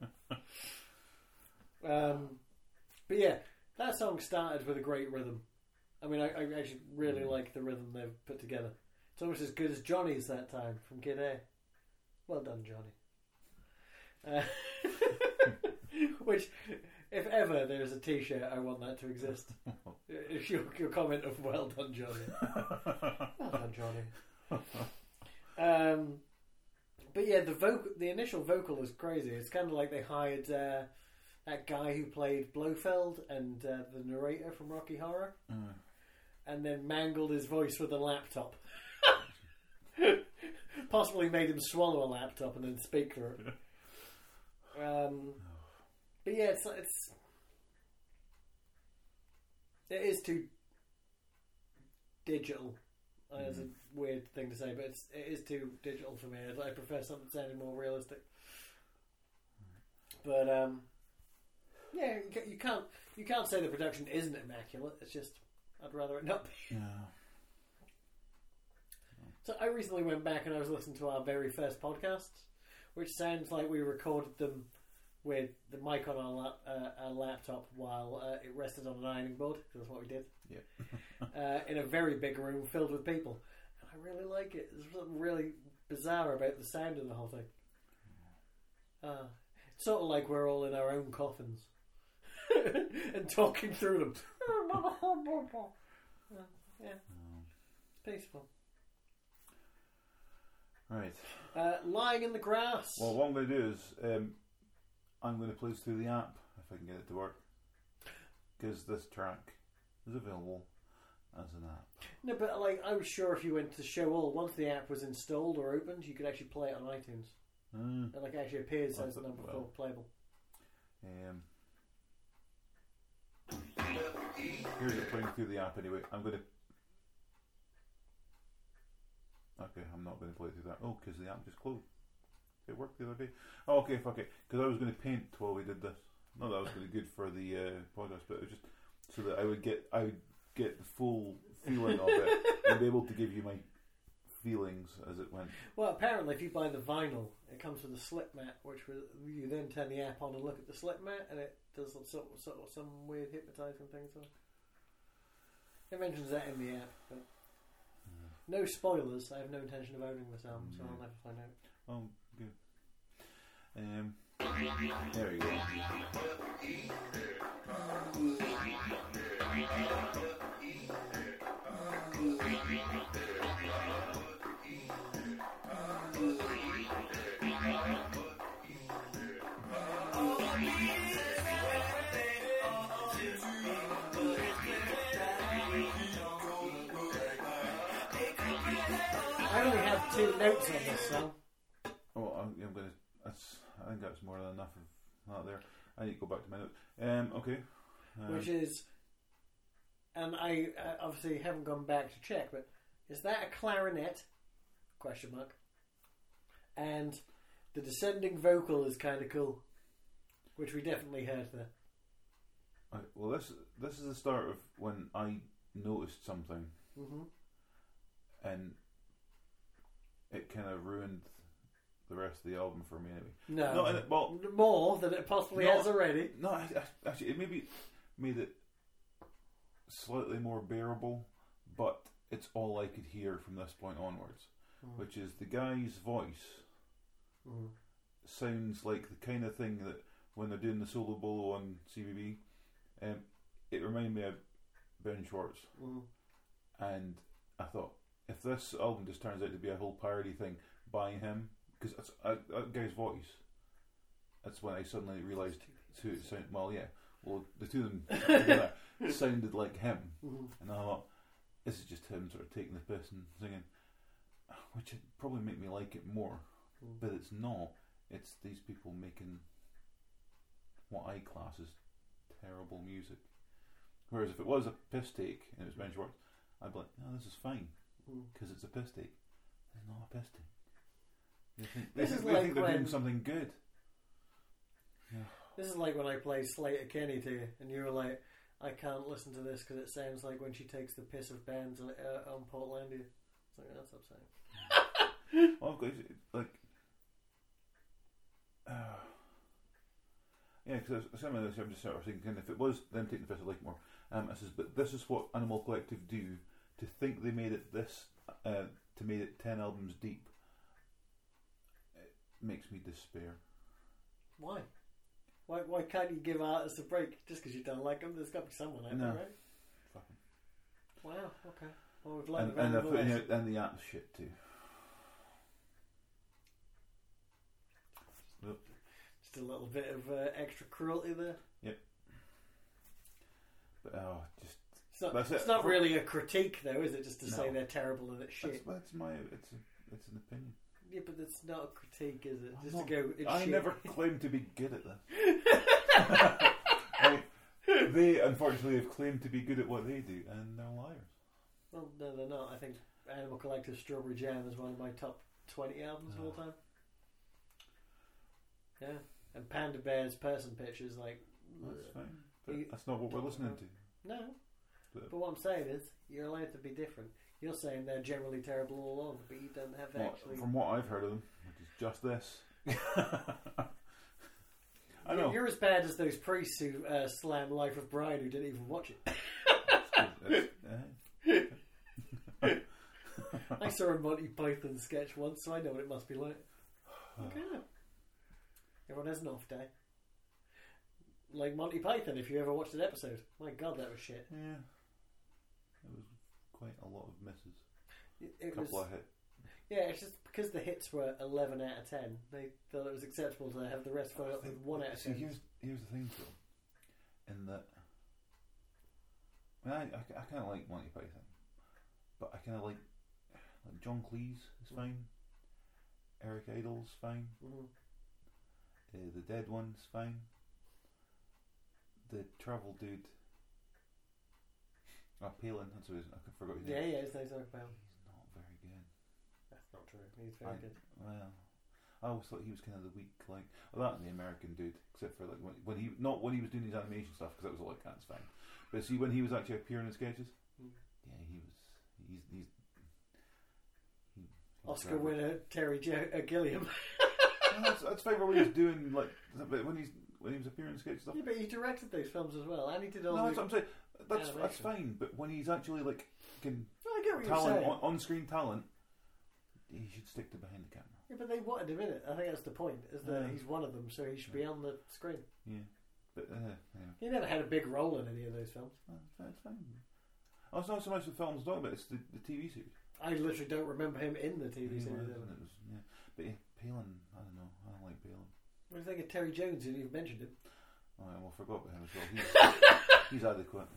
Um, but yeah, that song started with a great rhythm. I mean, I, I actually really like the rhythm they've put together. It's almost as good as Johnny's that time from Kid A. Well done, Johnny. Uh, which, if ever there is a T-shirt, I want that to exist. If your, your comment of "Well done, Johnny," well done, Johnny. Um, but yeah, the vocal, the initial vocal is crazy. It's kind of like they hired uh, that guy who played Blofeld and uh, the narrator from Rocky Horror, Uh, and then mangled his voice with a laptop. Possibly made him swallow a laptop and then speak through it. Um, but yeah, it's it's it is too digital. Uh, It's a weird thing to say, but it's it is too digital for me. I prefer something sounding more realistic. But um, yeah, you can't you can't say the production isn't immaculate. It's just I'd rather it not be. yeah. So I recently went back and I was listening to our very first podcast, which sounds like we recorded them with the mic on our, lap, uh, our laptop while uh, it rested on an ironing board. 'cause That's what we did. Yeah. uh, in a very big room filled with people, and I really like it. There's something really bizarre about the sound of the whole thing. Uh, it's sort of like we're all in our own coffins and talking through them. Yeah, it's peaceful. Right. Uh, lying in the grass. Well, what I'm going to do is um, I'm going to play this through the app if I can get it to work. Because this track is available as an app. no, but like I was sure if you went to Show All, once the app was installed or opened, you could actually play it on iTunes. Mm. It like actually appears Well, as number well. four playable. Um, here's it playing through the app anyway. I'm going to. Okay, I'm not going to play through that. Oh, because the app just closed. It worked the other day. Oh, okay, fuck it. Because I was going to paint while we did this. Not that was going to be good for the uh, podcast, but it was just so that I would get I would get the full feeling of it and be able to give you my feelings as it went. Well, apparently, if you buy the vinyl, it comes with a slip mat, which will, you then turn the app on and look at the slip mat, and it does some sort of, sort of some weird hypnotizing thing. So it mentions that in the app, but no spoilers. I have no intention of owning this album, so I'll never find out. Good. Um, there we go. I only have two notes on this song. Oh, I'm, I'm gonna. I think that's more than enough of that there. I need to go back to my notes. Um. Okay. Um, which is, and I uh, obviously haven't gone back to check, but is that a clarinet? Question mark. And the descending vocal is kind of cool, which we definitely heard there. I- well, this this is the start of when I noticed something, hmm and it kind of ruined the rest of the album for me. Anyway. No, No, and it- well- more than it possibly No. has already. No, I, I, actually, it maybe made it slightly more bearable, but it's all I could hear from this point onwards, Mm. which is the guy's voice Mm. sounds like the kind of thing that when they're doing the solo bolo on CBB, um, it reminded me of Ben Schwartz, Mm. and I thought if this album just turns out to be a whole parody thing by him, because it's a, that guy's voice, that's when I suddenly realised who it sounded. Well, yeah, well the two of them together sounded like him, Mhm. and I thought this is just him sort of taking the piss and singing, which would probably make me like it more, Mm. but it's not. It's these people making what I class as terrible music. Whereas if it was a piss take and it was Ben Schwartz, I'd be like, no, this is fine Mm. because it's a piss take. It's not a piss take. This is like they're when- doing something good. This is like when I play Sleater-Kinney to you, and you were like, I can't listen to this because it sounds like when she takes the piss of bands uh, on Portlandia. It's like, that's upsetting. Well, I've like, uh, yeah, because some of this I'm just sort of thinking if it was them taking the piss, I like more. Um, I says, but this is what Animal Collective do to think they made it this, uh, to made it ten albums deep. Makes me despair. Why? Why, why can't you give artists a break just because you don't like them? There's got to be someone out there, No. right? Fucking. Wow, okay. Well, we've learned And, and they're putting out and the app shit too. Just a little bit of uh, extra cruelty there. Yep. But oh, just It's not, it's it. not really a critique, though, is it? Just to say they're terrible and it's that's, shit. that's my it's a, it's an opinion. Yeah, but it's not a critique, is it? I'm Just not- to go, it's I shit. never claimed to be good at. I- they unfortunately have claimed to be good at what they do, and they're liars. Well, no, they're not. I think Animal Collective Strawberry Jam is one of my top 20 albums of all Ah. time. Yeah. And Panda Bear's person pictures, like. That's fine. But You- that's not what we're listening to. No. But- But what I'm saying is, you're allowed to be different. You're saying they're generally terrible all along, but you don't have Well, actually. from what I've heard of them, which is just this. I know. You're as bad as those priests who uh, slam Life of Brian who didn't even watch it. It's- eh? I saw a Monty Python sketch once, so I know what it must be like. Okay. Everyone has an off day. Like Monty Python, if you ever watched an episode. My god, that was shit. yeah. Quite a lot of misses. It, A it was, couple of hits. yeah, it's just because the hits were 11 out of 10, they thought it was acceptable to have the rest follow up with 1 out of See, 10. here's here's the thing, though, in that I, mean, I, I, kind of like Monty Python, but I kind of like like John Cleese is fine, Eric Idle's fine, Mhm. uh, the Dead One's fine, the Travel Dude. Oh, Palin, that's what it is. I forgot his Yeah, name. yeah, it's nice talk about. He's not very good. That's not true. He's very I- good. Well, I always thought he was kind of the weak, like well, that and the American dude, except for like when, when he not when he was doing his animation stuff because that was all like that's fine. But see, when he was actually appearing in sketches, Mm. yeah, he was he's he's he, he's Oscar very- winner Terry uh, Gilliam. That's, that's fine when he's doing like, but when he's when he was appearing in sketches stuff. yeah, but he directed those films as well, and he did all No, the. that's what I'm saying. That's that's fine. But when he's actually like can I get what you're talent saying. on, on screen talent, he should stick to behind the camera. Yeah, but they wanted him in it. I think that's the point. Is that Yeah. he's one of them, so he should be on the screen. Yeah, but uh. He never had a big role in any of those films. It's fine. Oh, it's not so much the films talking about, it's the, the TV series. I literally don't remember him in the TV series. was, ever. and it was, yeah. But yeah, Palin, I don't know, I don't like Palin. What do you think of Terry Jones? You didn't even mentioned him. Oh, I well, forgot about him as well. He's, he's adequate.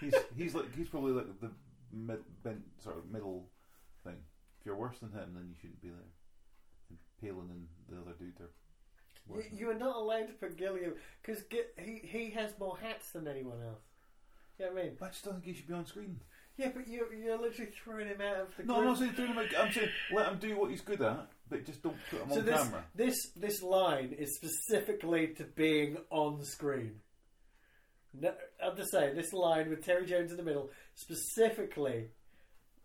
He's he's like he's probably like the mid, bent, sort of middle thing. If you're worse than him, then you shouldn't be there. And Palin and the other dude are. You, you, are not allowed to put Gilliam because he he has more hats than anyone else. You know what I mean? But I just don't think he should be on screen. Yeah, but you're you're literally throwing him out of the. No, I'm not saying throw him. out- I'm saying let him do what he's good at, but just don't put him So on this camera. this this line is specifically to being on screen. No, I'm just saying this line with Terry Jones in the middle specifically.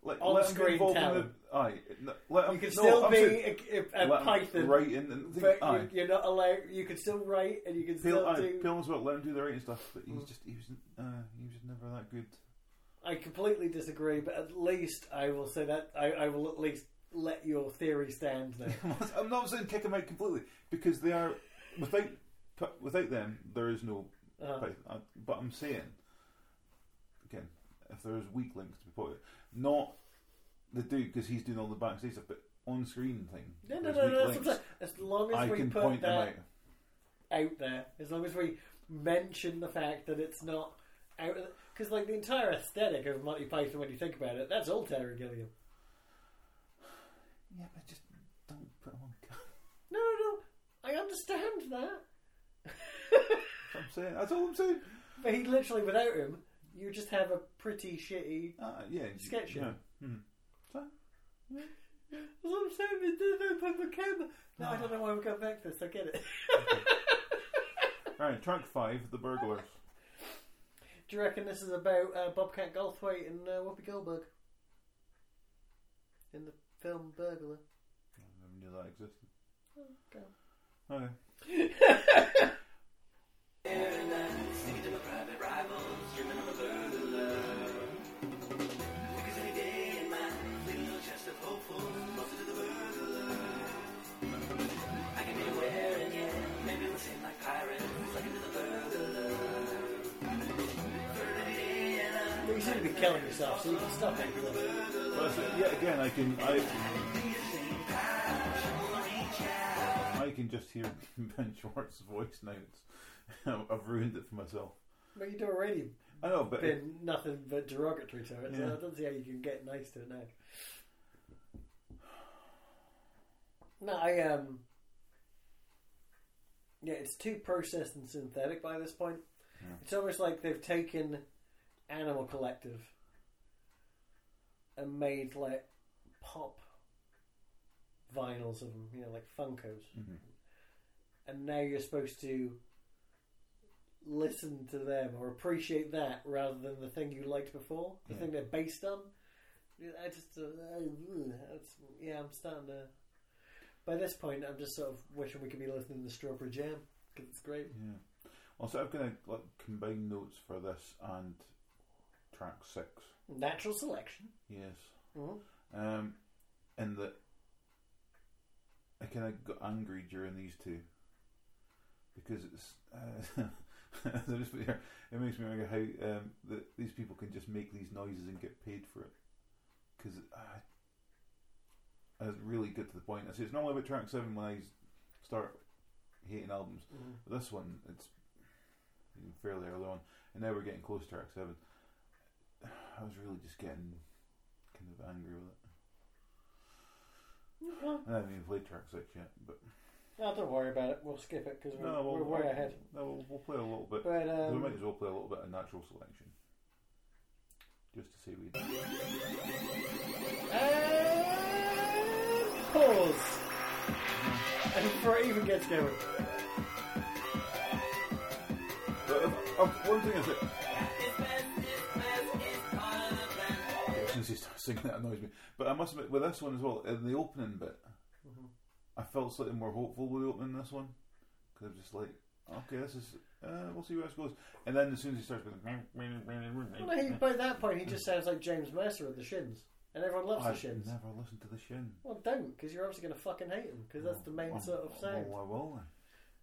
Like, on let screen involved talent. the. Aye, no, let him. You can no, still I'm be saying a, a, Python, write in and but aye. you, you're not allowed. You can still write and you can Pale, still aye, do. Palin's well, let him do the writing stuff, but he's Mm. just he was uh, he was never that good. I completely disagree, but at least I will say that I, I will at least let your theory stand there. I'm not saying kick him out completely because they are without without them there is no Uh, Python. Uh, But I'm saying again, if there's weak links to be put, not the dude because he's doing all the backstage stuff, but on screen thing. No, no, no, no. Links. what I'm saying. As long as I we can put point them out. out there, as long as we mention the fact that it's not out, because like the entire aesthetic of Monty Python, when you think about it, that's all Terry Gilliam. Yeah, but just don't put them on. No, no, no. I understand that, I'm saying. That's all I'm saying. but he literally, without him, you just have a pretty shitty. Uh, yeah, Sketchy. Yeah. Hmm. So, That's what I'm saying. They did with the camera. No, I don't know why we got back to this. I get it. all right, track five, the burglars. Do you reckon this is about uh, Bobcat Goldthwait and uh, Whoopi Goldberg in the film Burglar? I never knew that existed. Okay. Okay. You seem to be killing yourself, so you can stop it. Well, it. Again, I can I. I can just hear Ben Schwartz's voice now. It's, I've ruined it for myself. But you'd already I know, but been nothing but derogatory to it, so Yeah. I don't see how you can get nice to it now. No, I um, yeah, it's too processed and synthetic by this point. Yeah. It's almost like they've taken Animal Collective and made like pop vinyls of them, you know, like Funkos, Mhm. and now you're supposed to listen to them or appreciate that rather than the thing you liked before, the Yeah. thing they're based on. I just, uh, yeah, I'm starting to. By this point, I'm just sort of wishing we could be listening to Strawberry Jam because it's great. yeah. Also, I'm gonna like combine notes for this and track six. Natural selection. Yes. Mhm. Um, and that I kind of got angry during these two because it's. Uh, I just it makes me wonder how um, that these people can just make these noises and get paid for it. Because I, I really get to the point. I say it's normally about track seven when I start hating albums. Mhm. But this one, it's fairly early on, and now we're getting close to track seven. I was really just getting kind of angry with it. I haven't even played track six yet, but no, don't worry about it. We'll skip it because we're, no, we'll, we're way ahead. No, we'll, we'll play a little bit. But we um, might as well play a little bit of natural selection, just to say we. and pause. And before it even gets going. But, uh, uh, one thing is that as soon as he starts singing, that annoys me. But I must admit, with this one as well, in the opening bit, Mhm. I felt slightly more hopeful with the opening this one because I'm just like, okay, this is, uh, we'll see where this goes. And then as soon as he starts going, Well, he, by that point, he just sounds like James Mercer of the Shins, and everyone loves the I've Shins. never listened to the Shins. Well, don't, because you're obviously going to fucking hate them, because that's the main Oh, sort of sound. Oh, I will.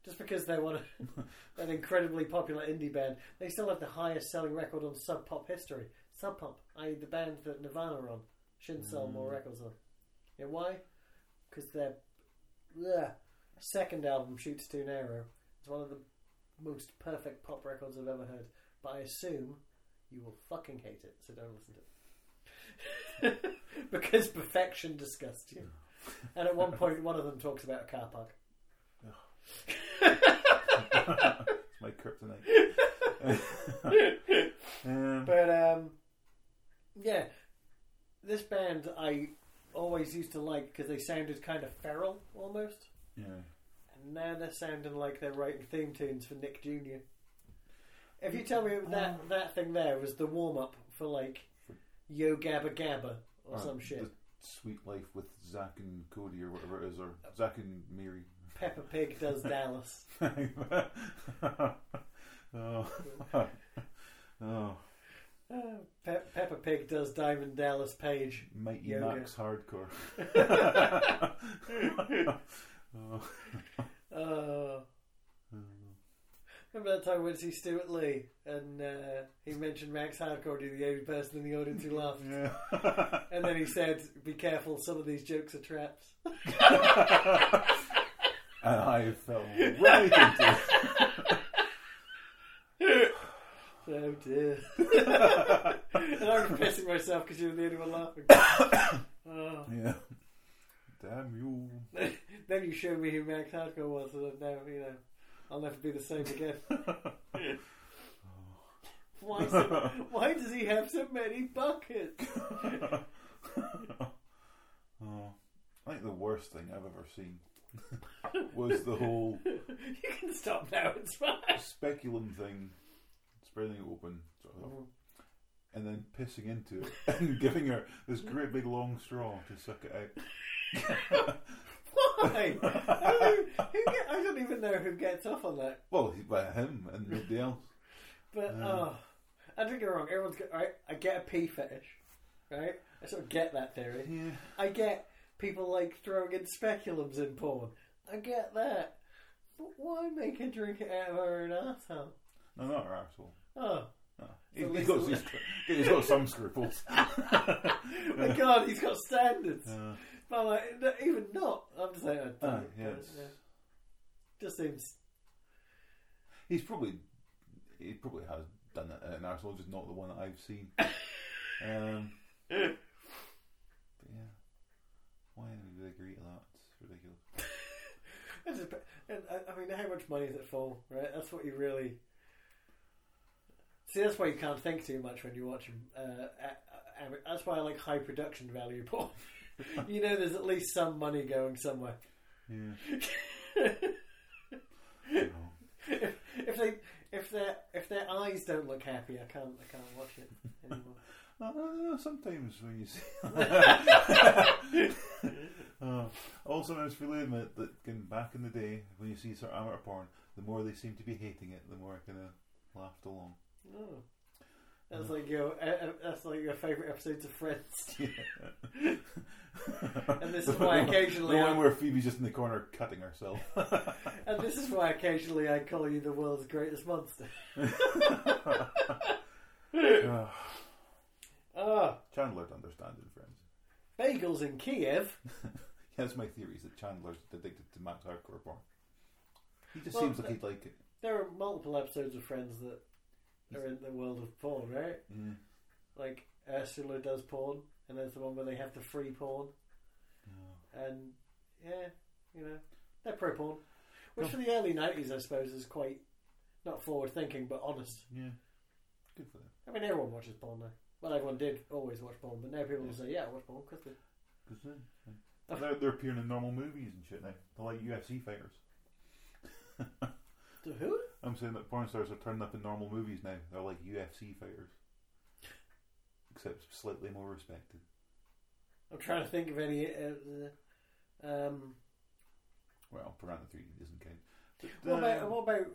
Just because they're one of, an incredibly popular indie band, they still have the highest selling record on Sub Pop history. Sub Pop, i.e., the band that Nirvana are on, shouldn't sell more Mm. records on. Yeah, why? Because their bleh, second album, Shoots Too Narrow, is one of the most perfect pop records I've ever heard. But I assume you will fucking hate it, so don't listen to it. because perfection disgusts you. And at one point, one of them talks about a car park. it's my kryptonite. um, But um, yeah, this band I always used to like because they sounded kind of feral almost, yeah. and now they're sounding like they're writing theme tunes for Nick Jr. If you tell me that that thing there was the warm up for like Yo Gabba Gabba or some shit, The Suite Life with Zach and Cody or whatever it is, or Zach and Mary. Peppa Pig does Dallas. oh. oh. Uh, Pe- Peppa Pig does Diamond Dallas Page. Mighty Yoga. Max Hardcore. oh. Uh, Remember that time when see Stewart Lee and uh, he mentioned Max Hardcore to the only person in the audience who laughed, Yeah. and then he said, "Be careful, some of these jokes are traps." and I fell right into it. Oh dear! and I was pissing myself because you were the only one laughing. oh. Yeah. Damn you. then you showed me who Max Hardcore was, and now you know I'll never be the same again. why? So, why does he have so many buckets? oh, I think the worst thing I've ever seen was the whole you can stop now. It's fine. speculum thing, spreading it open, sort of, Mm. and then pissing into it and giving her this great big long straw to suck it out. Why? who, who get, I don't even know who gets off on that. Well, by him and nobody else. But Yeah. oh, I don't get wrong. Everyone's got. Right, I get a pee fetish, right? I sort of get that theory. Yeah. I get people like throwing in speculums in porn. I get that. But why make her drink it out of her own asshole? No, not her arsehole. Oh. So He's, he's, got, he's, he's got some scruples. my God, he's got standards. Uh, But I'm like, even not. I'm just oh, ah, don't. yes. Yeah. Just seems. He's probably he probably has done it at an arsehole, just not the one that I've seen. um, but yeah, why would they agree to that? It's ridiculous. And I, I mean, how much money is it for? Right, that's what you really. See, that's why you can't think too much when you watch watching. Uh, that's why I like high production value porn. you know, there's at least some money going somewhere. Yeah. If, if they, if their, if their eyes don't look happy, I can't, I can't watch it anymore. No, sometimes when you see. uh, also, I must freely admit that back in the day, when you see sort of amateur porn, the more they seem to be hating it, the more I kind of laughed along. Oh. That's like your, uh, uh, that's like your favourite episodes of Friends. And this is why occasionally the one where Phoebe's just in the corner cutting herself. And this is why occasionally I call you the world's greatest monster. Ah, Chandler to understand in Friends. bagels in Kiev. That's my theory: is that Chandler's addicted to Max hardcore porn. He just Well, seems like he'd like it. There are multiple episodes of Friends that are in the world of porn, right? Yeah. Like Ursula does porn, and there's the one where they have the free porn, Yeah. and yeah, you know, they're pro porn, which for the early '90s, I suppose, is quite not forward thinking but honest. Yeah. Good for them. I mean, everyone watches porn now. Well, everyone did always watch porn, but now people will say, "Yeah, I watch porn," because for them. Yeah. They're, they're appearing in normal movies and shit now. They're like UFC fighters. to who? I'm saying that porn stars are turning up in normal movies now. They're like UFC fighters. Except slightly more respected. I'm trying to think of any. Uh, uh, um, Well, Piranha 3 isn't count. But, what about what about?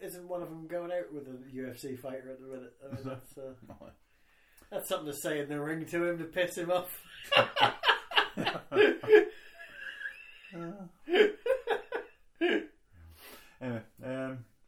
Isn't one of them going out with a UFC fighter at the minute? I mean, that's uh, no. that's something to say in the ring to him to piss him off. Anyway, um,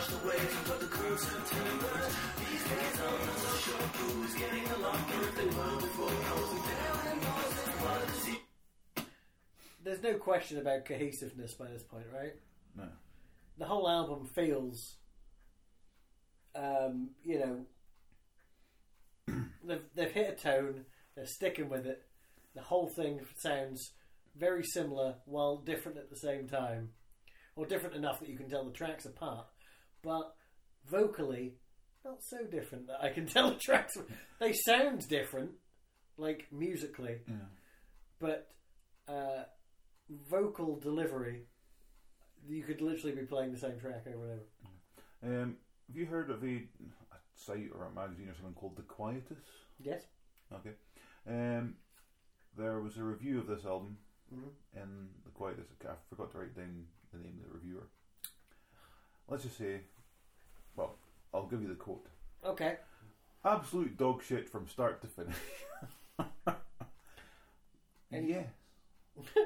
as well skip it ten seconds for fun. There's no question about cohesiveness by this point, right? No. the whole album feels, um, you know, they've they've hit a tone. They're sticking with it. The whole thing sounds very similar while different at the same time, or different enough that you can tell the tracks apart. But vocally, not so different that I can tell the tracks. They sound different, like musically, Yeah. but uh, vocal delivery, you could literally be playing the same track over and over. Um, have you heard of a, a site or a magazine or something called The Quietus? Yes. Okay. Um, there was a review of this album Mhm. in the Quietus. I forgot to write down the name of the reviewer. Let's just say, well, I'll give you the quote. Okay. Absolute dog shit from start to finish. And- yeah,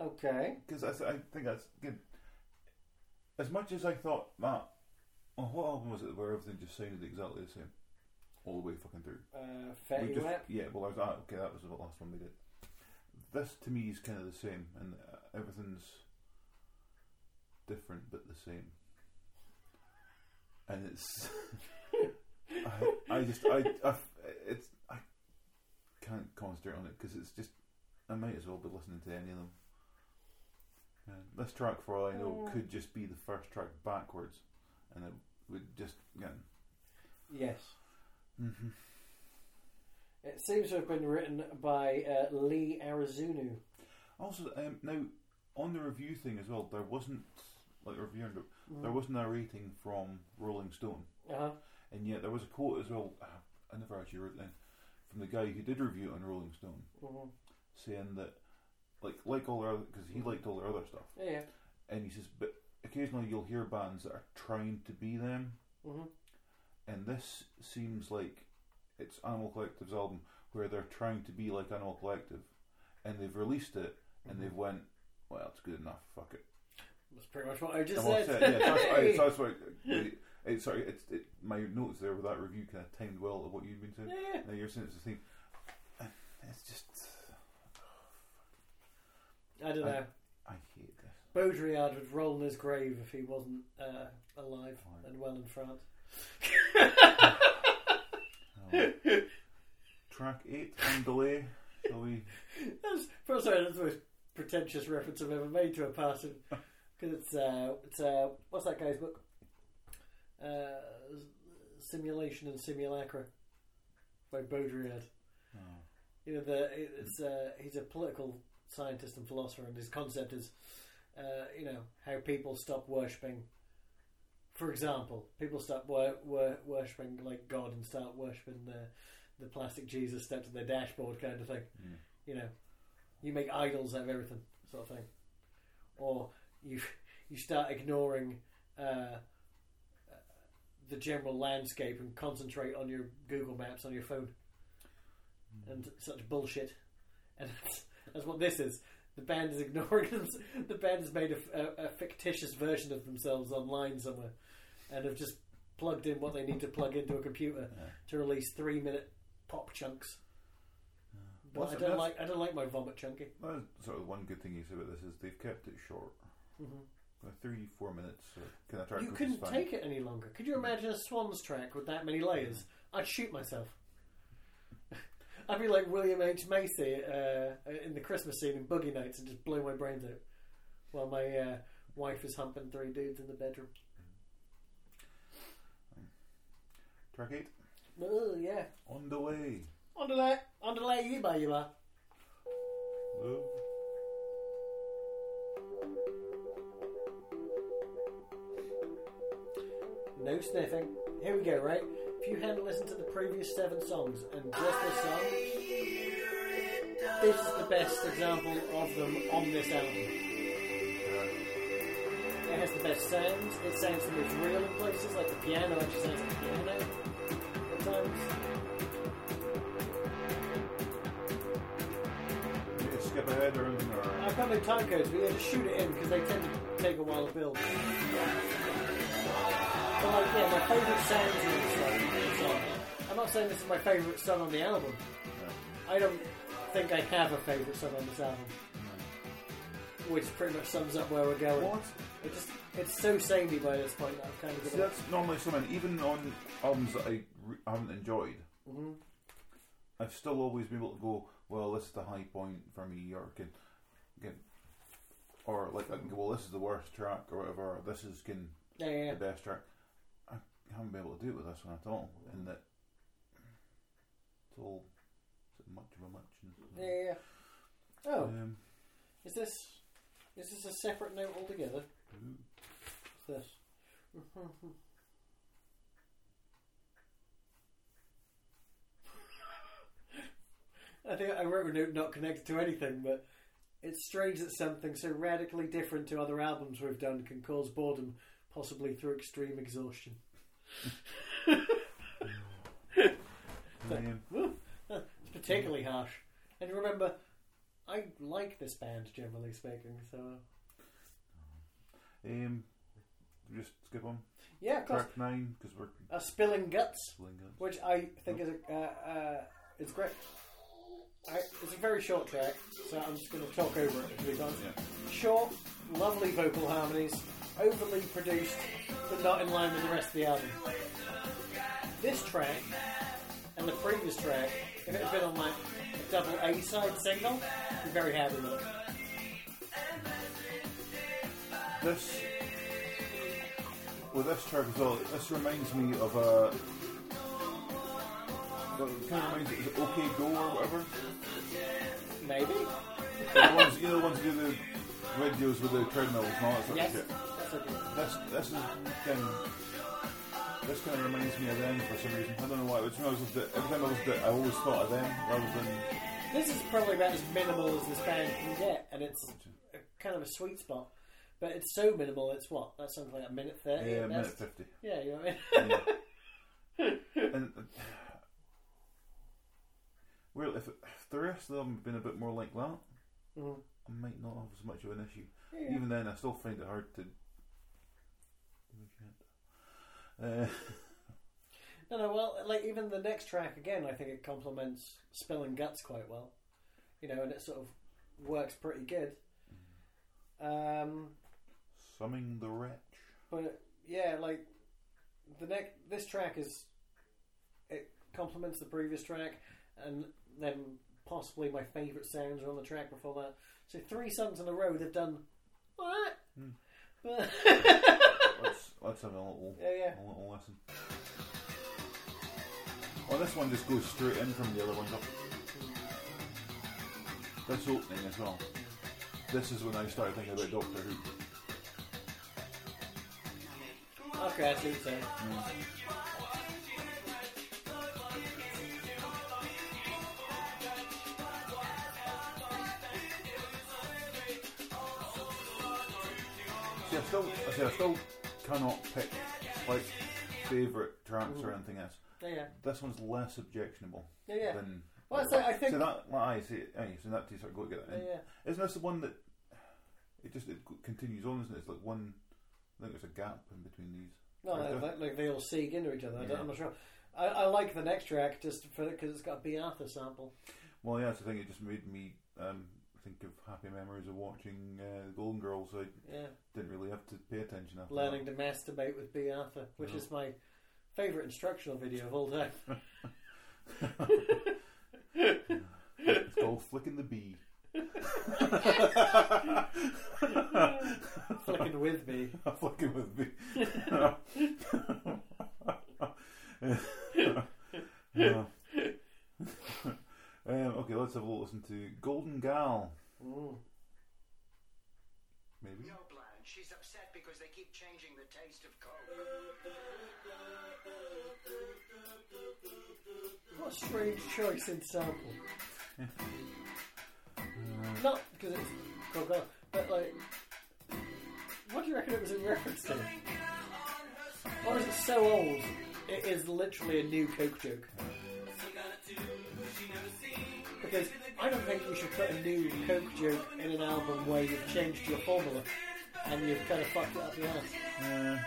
Okay. because I, th- I think that's good. As much as I thought that, well, what album was it where everything just sounded exactly the same, all the way fucking through? Uh, We just-. Yeah, well, I was, ah, okay, that was the last one we did. This to me is kind of the same, and uh, everything's different but the same. And it's, I, I just, I, I, it's, I can't concentrate on it because it's just, I might as well be listening to any of them. And this track, for all I know, could just be the first track backwards, and it would just, yeah. Yes. Mm-hmm. It seems to have been written by uh, Lee Arizunu. Also, um, now on the review thing as well, there wasn't like reviewer, note, Mm. there wasn't a rating from Rolling Stone, Uh-huh. and yet there was a quote as well. ah, I never actually wrote it down from the guy who did review it on Rolling Stone, Mhm. saying that like like all other because he liked all their other stuff, Yeah. and he says, but occasionally you'll hear bands that are trying to be them, Mhm. and this seems like it's Animal Collective's album where they're trying to be like Animal Collective, and they've released it and Mhm. they've went, well, it's good enough, fuck it. That's pretty much what I just And said. yeah, that's, I, so that's. It, it, sorry, it's it, my notes there with that review kind of timed well to what you've been saying. yeah. You're saying it's the same. It's just I don't know. I hate this. Baudrillard would roll in his grave if he wasn't uh, alive and well in France. Oh. Track eight and delay. Shall we? That's, first of all, that's the most pretentious reference I've ever made to a person. Because it's, uh, it's uh, what's that guy's book? Uh, Simulation and Simulacra by Baudrillard. Oh. You know, the it's uh, he's a political scientist and philosopher, and his concept is, uh, you know, how people stop worshipping. For example, people stop wor- wor- worshipping like God and start worshipping the the plastic Jesus stuck to their dashboard kind of thing. Mm. You know, you make idols out of everything, sort of thing, or you you start ignoring. Uh, the general landscape and concentrate on your Google Maps on your phone and such bullshit. And that's, that's what this is. The band is ignoring them. The band has made a, a, a fictitious version of themselves online somewhere, and have just plugged in what they need to plug into a computer Yeah. to release three minute pop chunks. But Well, I don't like I don't like my vomit chunky. That's sort of one good thing you say about this is they've kept it short. Hmm Uh, Three, four minutes uh, track. You couldn't take it any longer. Could you imagine a Swans track with that many layers? I'd shoot myself. I'd be like William H Macy uh, in the Christmas scene in Boogie Nights and just blow my brains out while my uh, wife is humping three dudes in the bedroom. Track eight. Oh, yeah, on delay. underlay, underlay, you ba you ba. Love. No sniffing. Here we go. Right, if you hadn't listened to the previous seven songs and just this song, this is the best example of them on this album. It has the best sounds. It sounds the most real in places, like the piano actually sounds like a piano at times. Need to skip ahead or anything? Or... I've got no time codes, but yeah, just shoot it in because they tend to take a while to build. But like, yeah, my favourite sounds in this song, song. I'm not saying this is my favourite song on the album. I don't think I have a favourite song on this album, which pretty much sums up where we're going. What? It just it's so samey by this point that I've kind of See, given up. that's normally something. Even on albums that I re- haven't enjoyed, Mhm. I've still always been able to go. Well, this is the high point for me, or can, can or like I can go. Well, this is the worst track, or whatever. Or this is can Yeah, yeah, yeah. the best track. Haven't been able to do it with this one at all. In that it's all much of a much. Yeah, yeah, yeah. Oh, Um, is this is this a separate note altogether? ooh. What's this? I think I wrote a note not connected to anything, but it's strange that something so radically different to other albums we've done can cause boredom, possibly through extreme exhaustion. It's particularly harsh. And remember, I like this band, generally speaking, so. um, just skip on Yeah, of course. track nine because we're Uh, Spilling Guts, pulling it. which I think is a, uh, uh, it's great. I, it's a very short track, so I'm just going to talk over it. Please, on. Yeah. Short, lovely vocal harmonies, overly produced, but not in line with the rest of the album. This track and the previous track, if it had been on like a double A side single, I'd be very happy with it. This with this track as well. This reminds me of a. It kind of reminds me. Is it OK Go or whatever? Maybe. the ones, you know, the ones who do the videos with the treadmills and all that sort Yes. of shit. That's okay. This this is kind of, this kind of reminds me of them for some reason. I don't know why. It's when I was the, every time I was I always thought of them rather than. This is probably about as minimal as this band can get, and it's a, kind of a sweet spot. But it's so minimal, it's what? That sounds like a minute 30 Yeah, at minute fifty. Yeah, you know what I mean? Yeah. and uh, well, if, if the rest of them had been a bit more like that, Mhm. I might not have as much of an issue. Yeah. Even then, I still find it hard to. Uh, No, no, well, like even the next track again, I think it complements Spilling Guts quite well. You know, and it sort of works pretty good. Um, summing the wretch. but yeah, like the next this track is it complements the previous track, and then possibly my favourite sounds are on the track before that. So three songs in a row they've done what? But Let's have a little yeah, yeah. a little listen. Well, oh, this one just goes straight in from the other ones up. This opening as well. This is when I started thinking about Doctor Who. Okay, I see what you're saying. See, I still, I say I still cannot pick like favourite tracks or anything else. Yeah, yeah, This one's less objectionable yeah, yeah. than. Well, so I think So that, well, I see. Aye, so that you sort of go together. yeah, yeah. Isn't this the one that it just it continues on? Isn't it? It's like one. I think there's a gap in between these. No, like, like, like they all seek into each other. I don't, Yeah. I'm not sure. I, I like the next track just for because it's got a Bea Arthur sample. Well, yeah, that's the thing. It just made me um, think of happy memories of watching uh, the Golden Girls. I Yeah, didn't really have to pay attention after learning to masturbate with Bea Arthur, which No. is my favourite instructional video of all time. that. It's called Flicking the Bee. Flicking with me. Flicking with Bee. Yeah. Um, okay, let's have a little listen to Golden Gal. Mm. Maybe. No, Blanche. She's upset because they keep changing the taste of Coke. What a strange choice in sample. Not because it's Coca, but like, what do you reckon it was in reference to? Or is it so old? It is literally a new Coke joke. Because I don't think you should put a new Coke joke in an album where you've changed your formula and you've kind of fucked it up the ass.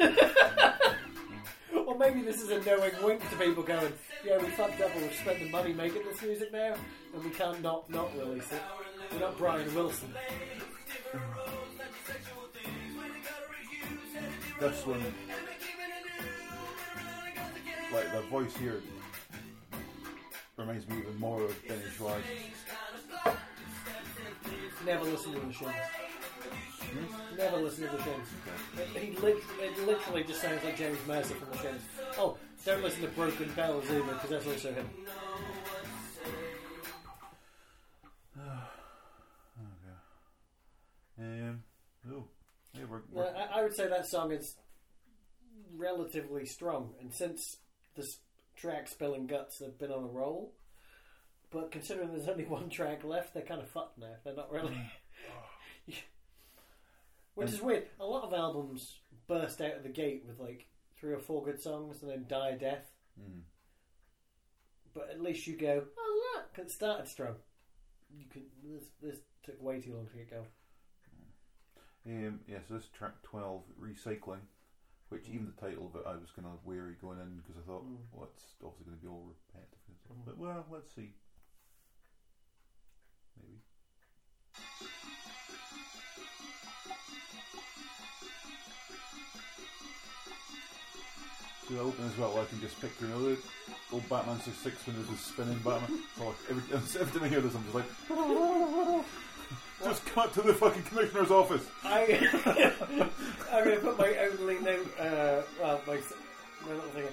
Uh, Or maybe this is a knowing wink to people going, yeah, we fucked up and we've spent the money making this music now and we can't not, not release it. We're not Brian Wilson. this one, like the voice here, reminds me even more of Benny Schwartz. Never listen to the Shins. Never listen to the Shins. It, lit- it literally just sounds like James Mercer from the Shins. Oh, don't listen to Broken Bells either, because that's also him. Um, oh, yeah, we're, I, I would say that song is relatively strong, and since this track Spilling Guts have been on a roll, but considering there's only one track left, they're kind of fucked now. They're not really. Which is weird. A lot of albums burst out of the gate with like three or four good songs and then die a death. Mm. But at least you go, oh look, it started strong. You can. This, this took way too long to get going. Um, yeah, so this is track 12, Recycling, which even the title of it, I was kind of wary going in because I thought, Mm. well, it's obviously going to be all repetitive. and stuff. Mhm. But, well, let's see. Maybe. So I open as well, I can just picture, know, old Batman 66 when there's this spinning Batman. So like, every, every time I hear this, I'm just like, just cut to the fucking commissioner's office. I, I'm going to put my only note, uh, well, my, s- my little thing.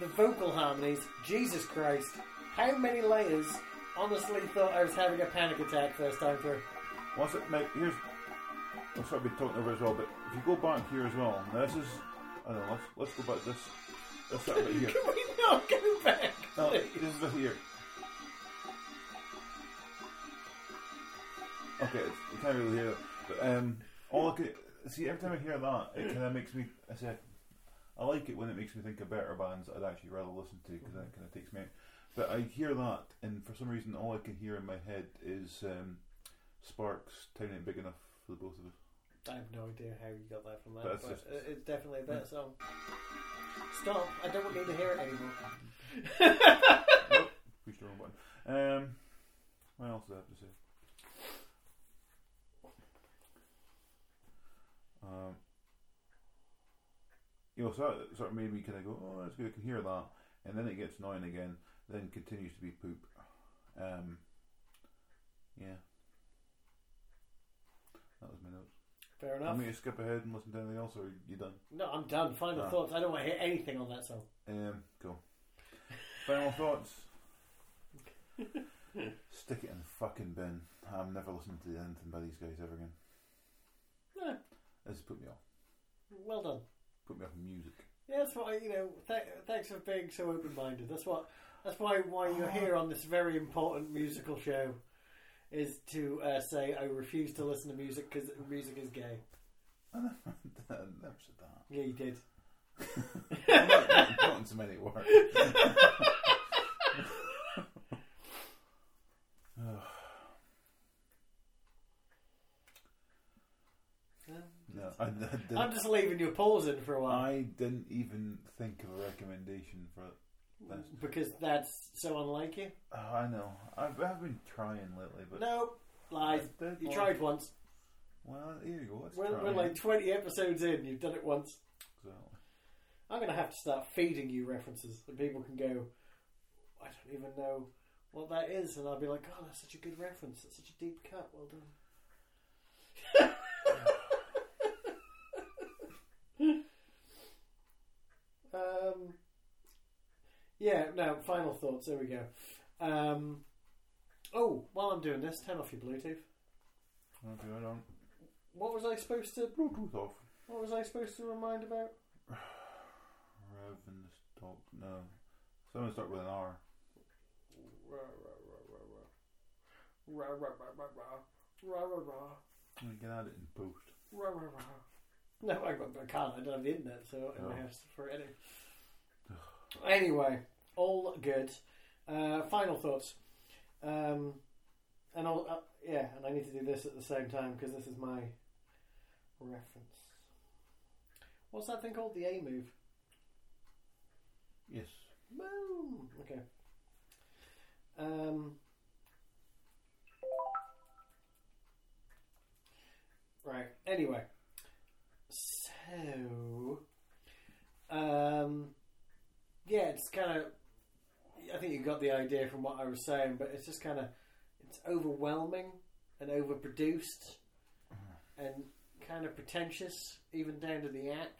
The vocal harmonies, Jesus Christ, how many layers? Honestly, thought I was having a panic attack first time through. What's it? Now, here's that's what I've been talking over as well. But if you go back here as well, now this is I don't know. Let's let's go back this this little bit here. Can we not go back? No, this is it here. Okay, it's, you can't really hear it, but um, all I can see every time I hear that, it kind of makes me. I say, I like it when it makes me think of better bands I'd actually rather listen to because that kind of takes me out. But I hear that, and for some reason, all I can hear in my head is um, Sparks' "Tiny Ain't Big Enough" for the both of us. I have no idea how you got that from that, That's but just- it- it's definitely a better song. Stop! I don't need to hear it anymore. Nope, push the wrong button. Um, what else do I have to say? Um, you know, so that sort of made me kind of go, oh, that's good, I can hear that. And then it gets annoying again, then continues to be poop. Um, yeah. That was my notes. Fair Want enough. me to skip ahead and listen to anything else, or are you done? No, I'm done. Final Ah. thoughts. I don't want to hear anything on that song. Um, cool. Final thoughts. Stick it in the fucking bin. I'm never listening to anything by these guys ever again. Yeah, Has put me off. well done. Put me off music. Yeah, that's why you know. Th- thanks for being so open-minded. That's what. That's why why you're here on this very important musical show, is to uh, say I refuse to listen to music because music is gay. I never said that. Yeah, you did. I'm not, not to make it work. no, I, I didn't. I'm just leaving you pausing for a while I didn't even think of a recommendation for it. Because that's so unlike you. oh, I know. I've, I've been trying lately, but No lies. I did You tried once. Well, here you go. Let's We're, try. we're like 20 episodes in. You've done it once. Exactly. I'm going to have to start feeding you references, and people can go, I don't even know what that is, and I'll be like, oh, that's such a good reference. That's such a deep cut. Well done. Um, yeah. No. Final thoughts. There we go. Um, oh, while I'm doing this, turn off your Bluetooth. Okay, I don't. What was I supposed to? Bluetooth off. What was I supposed to remind about? Rev in the stock. No. Someone start with an R. Rah, rah, rah, rah, rah. Rah, rah, rah, rah, rah. Rah, rah, rah. I'm gonna get at it in post. Rah, rah, rah. No, I, I can't. I don't have the internet, so Oh. house for editing. Anyway, all good. Uh, final thoughts. Um, and I'll, uh, yeah, and I need to do this at the same time because this is my reference. What's that thing called? The A move. Yes. Boom. Okay. Um. Right. Anyway. So. Um. Yeah, it's kind of. I think you got the idea from what I was saying, but it's just kind of. It's overwhelming and overproduced and kind of pretentious, even down to the app.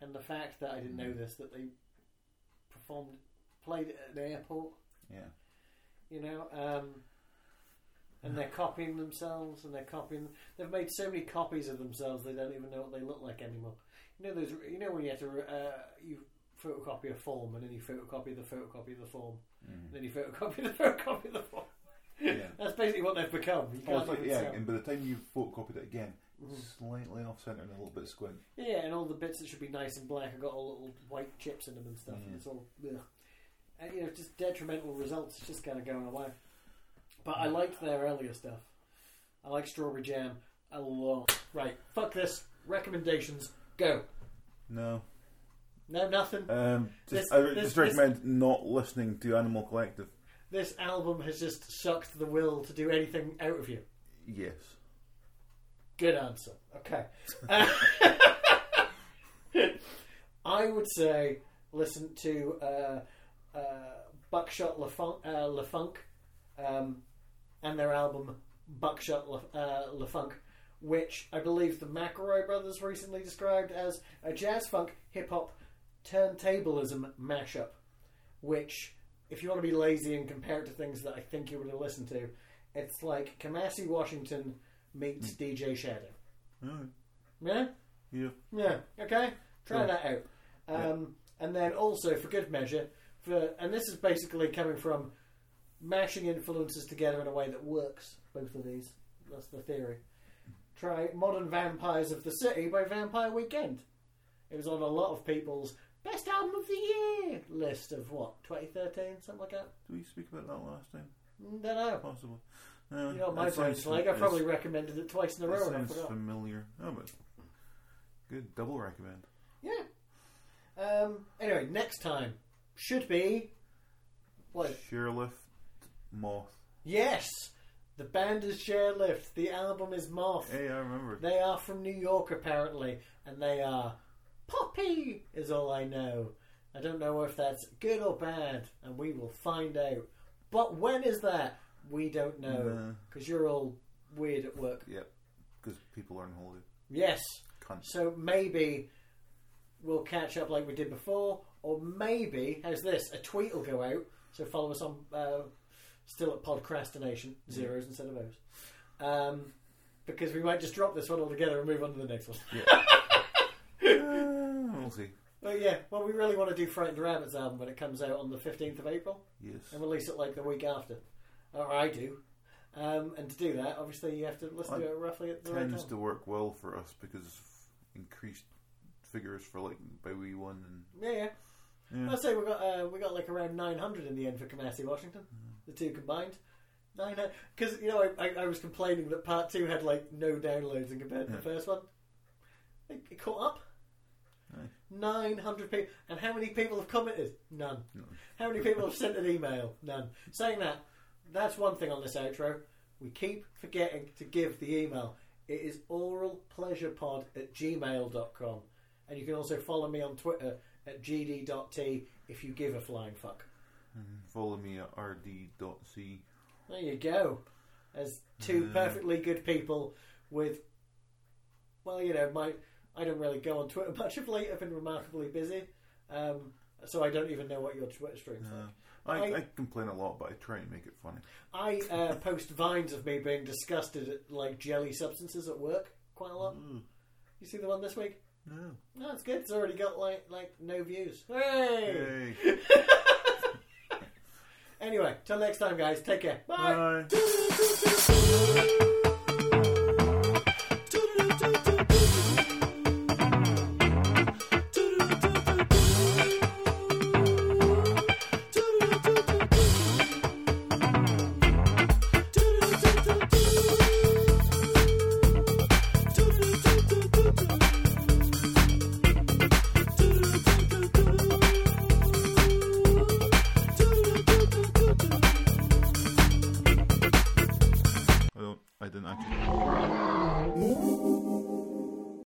And the fact that I didn't know this, that they performed, played it at an airport, Yeah. you know, um, and they're copying themselves and they're copying. They've made so many copies of themselves they don't even know what they look like anymore. You know those. You know when you have to uh, you photocopy a form, and then you photocopy the photocopy of the form, Mhm. and then you photocopy the photocopy of the form. Yeah. That's basically what they've become. You Oh, like, yeah, tell. and by the time you've photocopied it again, Mhm. slightly off centre and a little bit squint. Yeah, and all the bits that should be nice and black have got all little white chips in them and stuff. And Mm. it's all, ugh. and you know, just detrimental results. It's just kind of going away. But I liked their earlier stuff. I like strawberry jam a lot. Right, fuck this. Recommendations, go. No. No, nothing. Um, This- just, I this- just this- recommend not listening to Animal Collective. This album has just sucked the will to do anything out of you. Yes. Good answer. Okay. I would say listen to uh, uh, Buckshot LeFonque, uh, LeFonque um, and their album Buckshot Le, uh, LeFonque, which I believe the McElroy brothers recently described as a jazz funk hip hop turntablism mashup. Which, if you want to be lazy and compare it to things that I think you would have listened to, it's like Kamasi Washington meets DJ Shadow. Alright. Yeah? Yeah. Yeah, okay. Try that out. Um, And then also, for good measure, for and this is basically coming from mashing influences together in a way that works. Both of these. That's the theory. Try Modern Vampires of the City by Vampire Weekend. It was on a lot of people's best album of the year list of what 2013, something like that. Did we speak about that last time? Don't know. Possibly. Uh, You know my sounds like. I probably recommended it twice in a row sounds familiar. Oh, but good double recommend. Yeah. Um, anyway, next time should be what? Chairlift Moth. Yes, the band is Chairlift. The album is Moth. Hey, I remember. They are from New York apparently, and they are poppy. Is all I know. I don't know if that's good or bad, and we will find out. But when is that? We don't know No. because you're all weird at work. Yep. Because people are on holiday. Yes. Cunt. So maybe we'll catch up like we did before, or maybe how's this? A tweet will go out. So follow us on uh, still at Podcrastination zeros instead of O's, um, because we might just drop this one altogether and move on to the next one. Uh, we'll see. But yeah, well, we really want to do Frightened Rabbits album when it comes out on the fifteenth of April Yes. and release it like the week after, or I do. Um, and to do that, obviously, you have to listen to it roughly at the right tends time. to work well for us because of increased figures for like Bowie one and Yeah, yeah. yeah. I'd say we got uh, we got like around nine hundred in the end for Kamasi Washington, the two combined. Nine because you know I, I, I was complaining that part two had like no downloads in compared to the first one. It, it caught up. Nine hundred people, and how many people have commented? None. No. How many people have sent an email? None. Saying that, that's one thing on this outro. We keep forgetting to give the email. It is oralpleasurepod at gmail.com. And you can also follow me on Twitter at gd.t if you give a flying fuck. And follow me at rd.c. There you go. As two Mm. perfectly good people with, well, you know, my I don't really go on Twitter much of late. I've been remarkably busy, um, so I don't even know what your Twitter stream's Uh, like. I, I- I complain a lot, but I try and make it funny. I uh, post vines of me being disgusted at like jelly substances at work quite a lot. Mm, You see the one this week? no. No, it's good. It's already got like like no views. Hey! Hey. Anyway, till next time, guys. Take care. Bye. Bye.